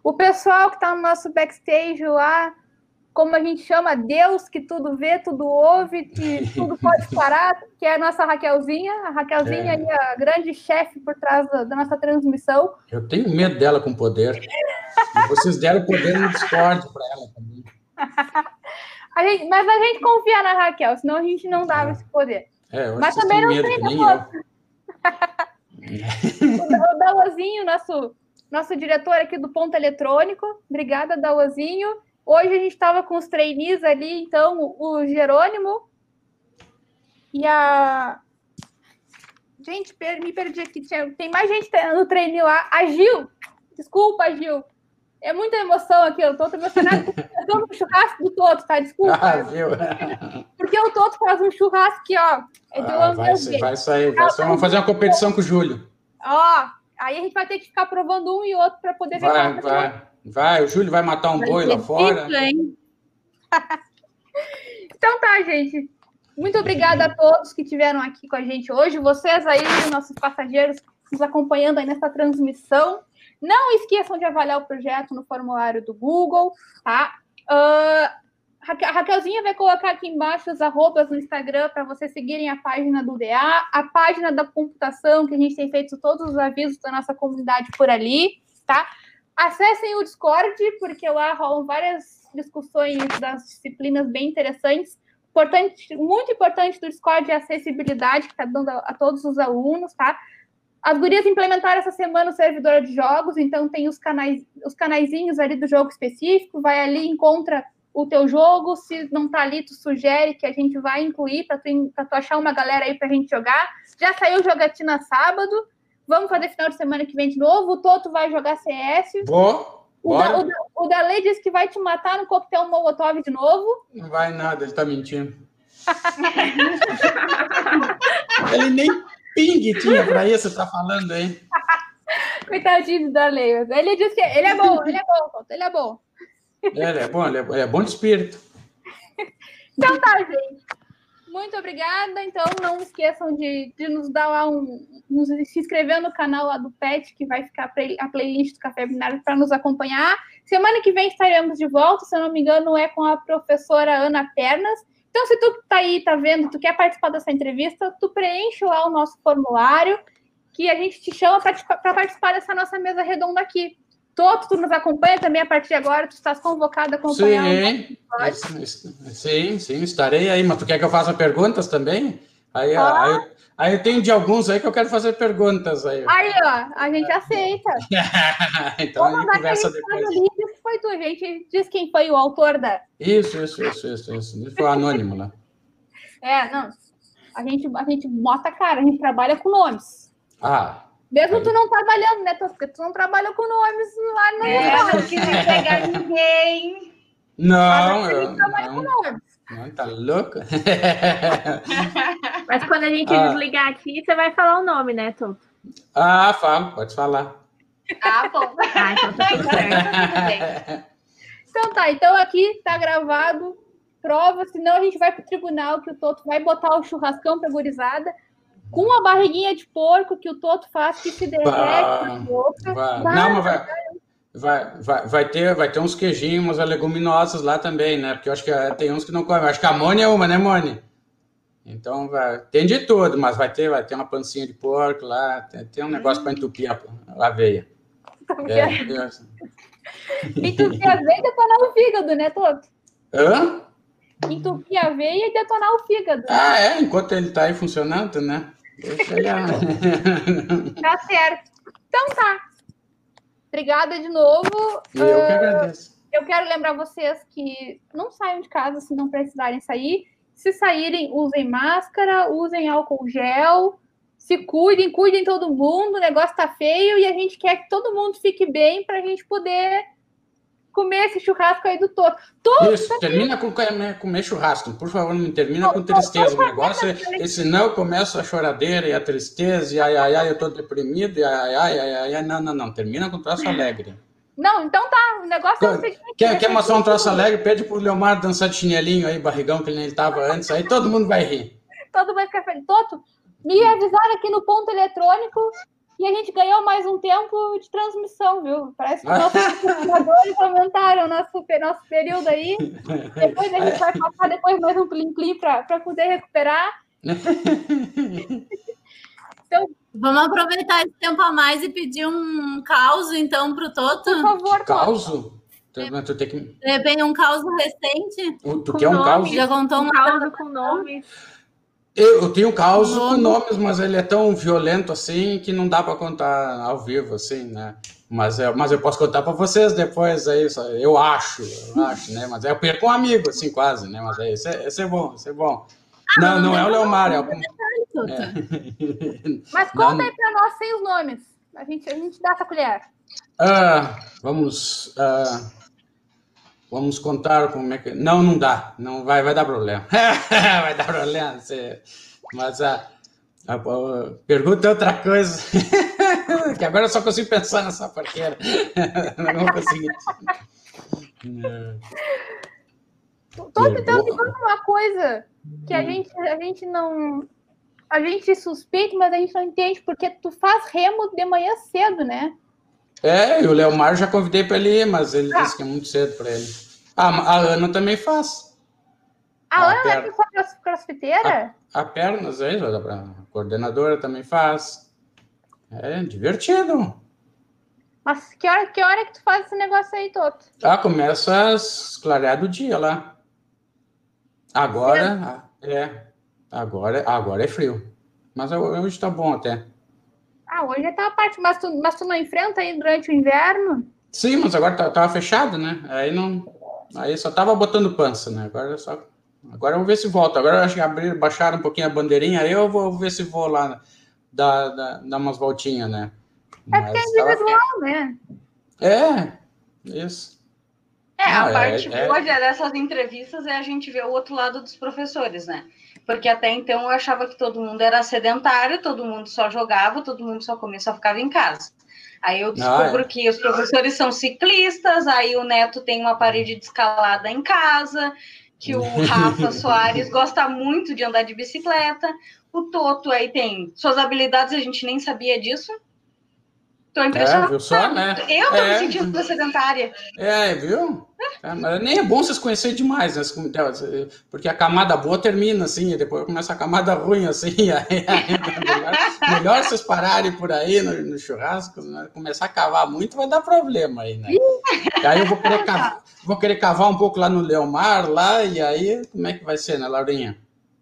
O pessoal que está no nosso backstage lá, como a gente chama, Deus que tudo vê, tudo ouve, que tudo pode parar, que é a nossa Raquelzinha. A Raquelzinha é. aí, a grande chefe por trás da, da, nossa transmissão. Eu tenho medo dela com poder. vocês deram poder no Discord para ela também. a gente, mas a gente confia na Raquel, senão a gente não dava é. esse poder. É, mas também não tem da o Dalozinho, nosso nosso diretor aqui do Ponto Eletrônico. Obrigada, Dauazinho. Hoje a gente estava com os trainees ali, então, o Jerônimo e a. Gente, me perdi aqui. Tem mais gente no treino lá. A Gil. Desculpa, Gil. É muita emoção aqui. Eu tô emocionada com o churrasco do Toto, tá? Desculpa. Ah, viu? Porque o Toto faz um churrasco aqui, ó. É ah, vai, vai sair. Vai sair. Vamos fazer uma competição com o Júlio. Ó, Aí a gente vai ter que ficar provando um e outro para poder ver. Vai, vai, vai. O Júlio vai matar um vai boi lá fora. então tá, gente. Muito obrigada a todos que estiveram aqui com a gente hoje. Vocês aí, nossos passageiros, nos acompanhando aí nessa transmissão. Não esqueçam de avaliar o projeto no formulário do Google, tá? Uh, a Raquelzinha vai colocar aqui embaixo os arrobas no Instagram para vocês seguirem a página do DA, a página da computação, que a gente tem feito todos os avisos da nossa comunidade por ali, tá? Acessem o Discord, porque lá rolam várias discussões das disciplinas bem interessantes. Importante, muito importante do Discord é a acessibilidade que está dando a, a, todos os alunos, tá? As gurias implementaram essa semana o servidor de jogos, então tem os canais, os canaizinhos ali do jogo específico, vai ali, encontra o teu jogo, se não tá ali, tu sugere que a gente vai incluir para tu, pra tu achar uma galera aí pra gente jogar. Já saiu jogatina sábado, vamos fazer final de semana que vem de novo. O Toto vai jogar CS. Vou, O, da, o, da, o Dalei disse que vai te matar no coquetel Molotov de novo. Não vai nada, ele tá mentindo. ele nem ping tinha para isso, tá falando aí. Coitadinho do Darley. Ele disse que ele é bom, ele é bom, ele é bom. Ele é bom, ele é, ele é bom de espírito. Então tá, gente. Muito obrigada. Então, não esqueçam de, de nos dar lá um. Nos, se inscrever no canal lá do PET, que vai ficar a playlist do Café Binário para nos acompanhar. Semana que vem estaremos de volta, se eu não me engano, é com a professora Ana Pernas. Então, se tu tá aí, tá vendo, tu quer participar dessa entrevista, tu preenche lá o nosso formulário, que a gente te chama para participar dessa nossa mesa redonda aqui. Toto, tu nos acompanha também a partir de agora, tu estás convocado a acompanhar. Sim, sim, sim, estarei aí, mas tu quer que eu faça perguntas também? Aí, ah. aí, aí, eu tenho de alguns aí que eu quero fazer perguntas aí. Aí, ó, a gente aceita. então Vamos a gente conversa depois. que foi tu, a gente diz quem foi o autor da... Isso, isso, isso, isso, isso. Ele foi anônimo lá. É, não, a gente, a gente bota a cara, a gente trabalha com nomes. Ah, mesmo tu não trabalhando, né? Porque tu não trabalha com nomes lá no. É, não quis pegar ninguém. Não, eu, não, não, não, tá louca? Mas quando a gente ah. desligar aqui, você vai falar o nome, né, Toto? Ah, falo, pode falar. Ah, bom. Ah, então tá tudo certo. então tá, então aqui tá gravado, prova, senão a gente vai pro tribunal que o Toto vai botar o churrascão pra gurizada com a barriguinha de porco que o Toto faz, que se derrete vai, vai. Não, mas vai, vai, vai, vai, ter, vai ter uns queijinhos, umas leguminosas lá também, né? Porque eu acho que eh, tem uns que não comem. Acho que a Mone é uma, né, Mone? Então, vai, tem de tudo, mas vai ter, vai ter uma pancinha de porco lá, tem, tem um negócio para entupir a, a aveia. É, é. Entupir a aveia e detonar o fígado, né, Toto? Hã? Entupir a veia e detonar o fígado. Ah, é? Enquanto ele está aí funcionando, né? tá certo. Então tá. Obrigada de novo. Eu uh, que agradeço. Eu quero lembrar vocês que não saiam de casa se não precisarem sair. Se saírem, usem máscara, usem álcool gel, se cuidem, cuidem todo mundo. O negócio tá feio e a gente quer que todo mundo fique bem para a gente poder comer esse churrasco aí do Toto. Todo Isso, termina com comer churrasco. Por favor, não termina com tristeza. O negócio é, senão começa a choradeira e a tristeza, e ai, ai, ai, eu tô deprimido, e ai, ai, ai, ai, não, não, não. Termina com troço alegre. Não, então tá. O negócio é o seguinte. Quer, quer mostrar um troço alegre? Pede pro Leomar dançar de chinelinho aí, barrigão, que ele tava antes. Aí todo mundo vai rir. Todo mundo vai ficar feliz. Toto, me avisaram aqui no ponto eletrônico e a gente ganhou mais um tempo de transmissão, viu? Parece que os nossos computadores aumentaram nosso, nosso período aí. Depois a gente vai passar depois mais um plim-plim para poder recuperar. então, Vamos aproveitar esse tempo a mais e pedir um caos, então, para o Toto. Por favor, Causo? Tu tem que... De repente, um caos recente. Tu quer um caos? Já contou um caos com nome. Eu, eu tenho um caos com nomes, mas ele é tão violento assim que não dá para contar ao vivo, assim, né? Mas, é, mas eu posso contar para vocês depois, aí, eu acho, eu acho, né? Mas é, eu perco um amigo, assim, quase, né? Mas é, esse, é, esse é bom, esse é bom. Ah, não, não, não é o Leomar, é o... É. Mas conta não, aí para nós sem os nomes. A gente, a gente dá essa colher. Ah, vamos... Uh, Vamos contar como é que. Não, não dá. Não vai, vai dar problema. vai dar problema. Mas a, a, a, pergunta é outra coisa. que agora eu só consigo pensar nessa parqueira. não vou conseguir. Todo então me conta uma coisa que a hum. gente, a gente não. A gente suspeita, mas a gente não entende, porque tu faz remo de manhã cedo, né? É, e o Leomar já convidei para ele ir, mas ele ah. disse que é muito cedo para ele. Ah, a Ana também faz. A, a Ana é crossfiteira? A, a pernas, isso, a coordenadora também faz. É divertido. Mas que hora, que hora que tu faz esse negócio aí, Toto? Ah, começa às clarear do dia lá. Agora, é. Agora, agora é frio. Mas hoje tá bom até. Ah, hoje tá a parte, mas tu, mas tu não enfrenta aí durante o inverno? Sim, mas agora tá, tava fechado, né? Aí não. Aí só tava botando pança, né? Agora é só. Agora vamos ver se volta. Agora acho que abrir, baixaram um pouquinho a bandeirinha, aí eu vou ver se vou lá dar, dar, dar umas voltinhas, né? É porque é individual, tava... né? É. Isso. É, a é, parte é, boa é... dessas entrevistas é a gente ver o outro lado dos professores, né? Porque até então eu achava que todo mundo era sedentário, todo mundo só jogava, todo mundo só comia, só ficava em casa. Aí eu descubro ah, é. que os professores são ciclistas, aí o Neto tem uma parede de escalada em casa, que o Rafa Soares gosta muito de andar de bicicleta, o Toto aí tem suas habilidades, a gente nem sabia disso. Tô impressionada. É, viu só, né? Eu tô é, me sentindo sedentária. É, viu? É, mas nem é bom vocês conhecerem demais, né? Porque a camada boa termina assim, e depois começa a camada ruim, assim. Aí, aí, melhor, melhor, vocês pararem por aí no, no churrasco, né? começar a cavar muito, vai dar problema aí, né? E aí eu vou querer, cavar, vou querer cavar um pouco lá no Leomar, lá, e aí como é que vai ser, né, Laurinha?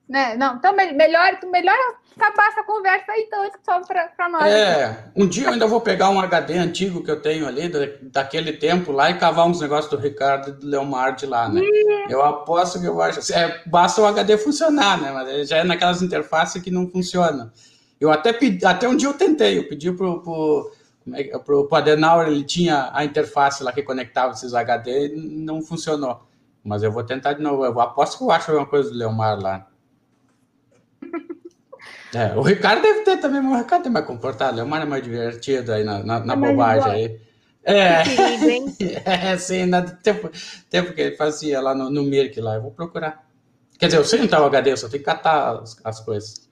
Né? Não, então melhor, melhor acabar essa conversa aí, então, só para nós. É, um dia eu ainda vou pegar um HD antigo que eu tenho ali, daquele tempo lá, e cavar uns negócios do Ricardo e do Leomar de lá, né? Eu aposto que eu acho. É, basta o HD funcionar, né? Mas já é naquelas interfaces que não funcionam. Eu até pedi, até um dia eu tentei, eu pedi pro, pro, é pro, pro Adenauer, ele tinha a interface lá que conectava esses HD e não funcionou. Mas eu vou tentar de novo. Eu aposto que eu acho alguma coisa do Leomar lá. É, o Ricardo deve ter também, o Ricardo é mais comportado, é mais, mais divertido aí na, na, na é bobagem aí. É, é sim, no tempo, tempo que ele fazia lá no, no Mirk lá, eu vou procurar. Quer dizer, eu sei onde tá o HD, eu só tenho que catar as, as coisas.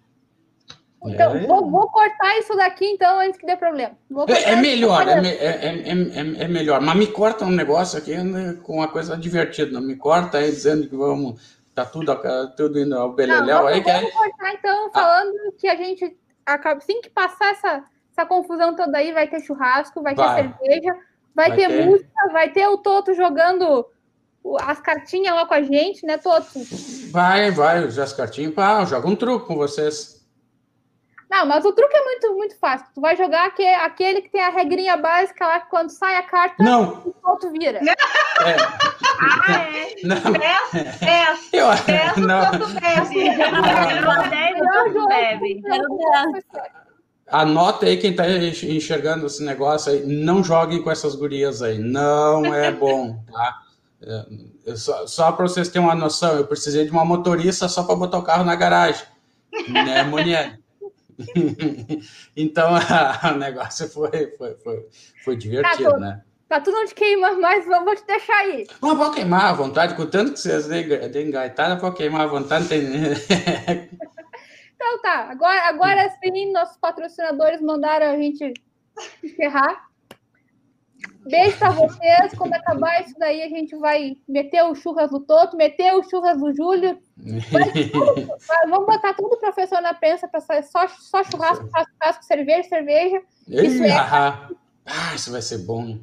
Então, é. vou, vou, cortar isso daqui, então, antes que dê problema. É, é, melhor, é, é, é, melhor. Mas me corta um negócio aqui né, com uma coisa divertida. Não me corta aí dizendo que vamos Tá tudo, tudo indo ao beleléu aí. Que cortar, então, falando ah. que a gente acaba, assim que passar essa, essa confusão toda aí, vai ter churrasco, vai, vai. ter cerveja, vai, vai ter, ter, música, vai ter o Toto jogando as cartinhas lá com a gente, né, Toto? Vai, vai, as cartinhas, pá, joga um truque com vocês. Não, mas o truque é muito, muito fácil. Tu vai jogar aquele, aquele que tem a regrinha básica lá, que quando sai a carta, não. o ponto vira. É. Ah, é? Não. Dez, dez. Eu, dez, não. Anota aí quem está enxergando esse negócio aí. Não joguem com essas gurias aí. Não é bom, tá? É, só, só para vocês terem uma noção, eu precisei de uma motorista só para botar o carro na garagem. Né, Moniane? então a, o negócio foi, foi, foi, foi divertido, tá, né? Tá tudo onde queima, mas vou te deixar aí. Não, vou queimar à vontade, com tanto que vocês têm gaitada, vou queimar à vontade. Tem... então tá, agora, agora sim, nossos patrocinadores mandaram a gente encerrar. Beijo para vocês. Quando acabar isso daí, a gente vai meter o churras do Toto, meter o churras do Júlio. Tudo, vamos botar tudo o professor na pensa para só, só churrasco, churrasco, cerveja, cerveja. Isso, é... ah, isso vai ser bom.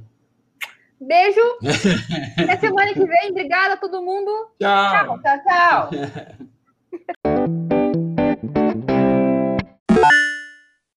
Beijo. Até semana que vem. Obrigada a todo mundo. Tchau, tchau. tchau.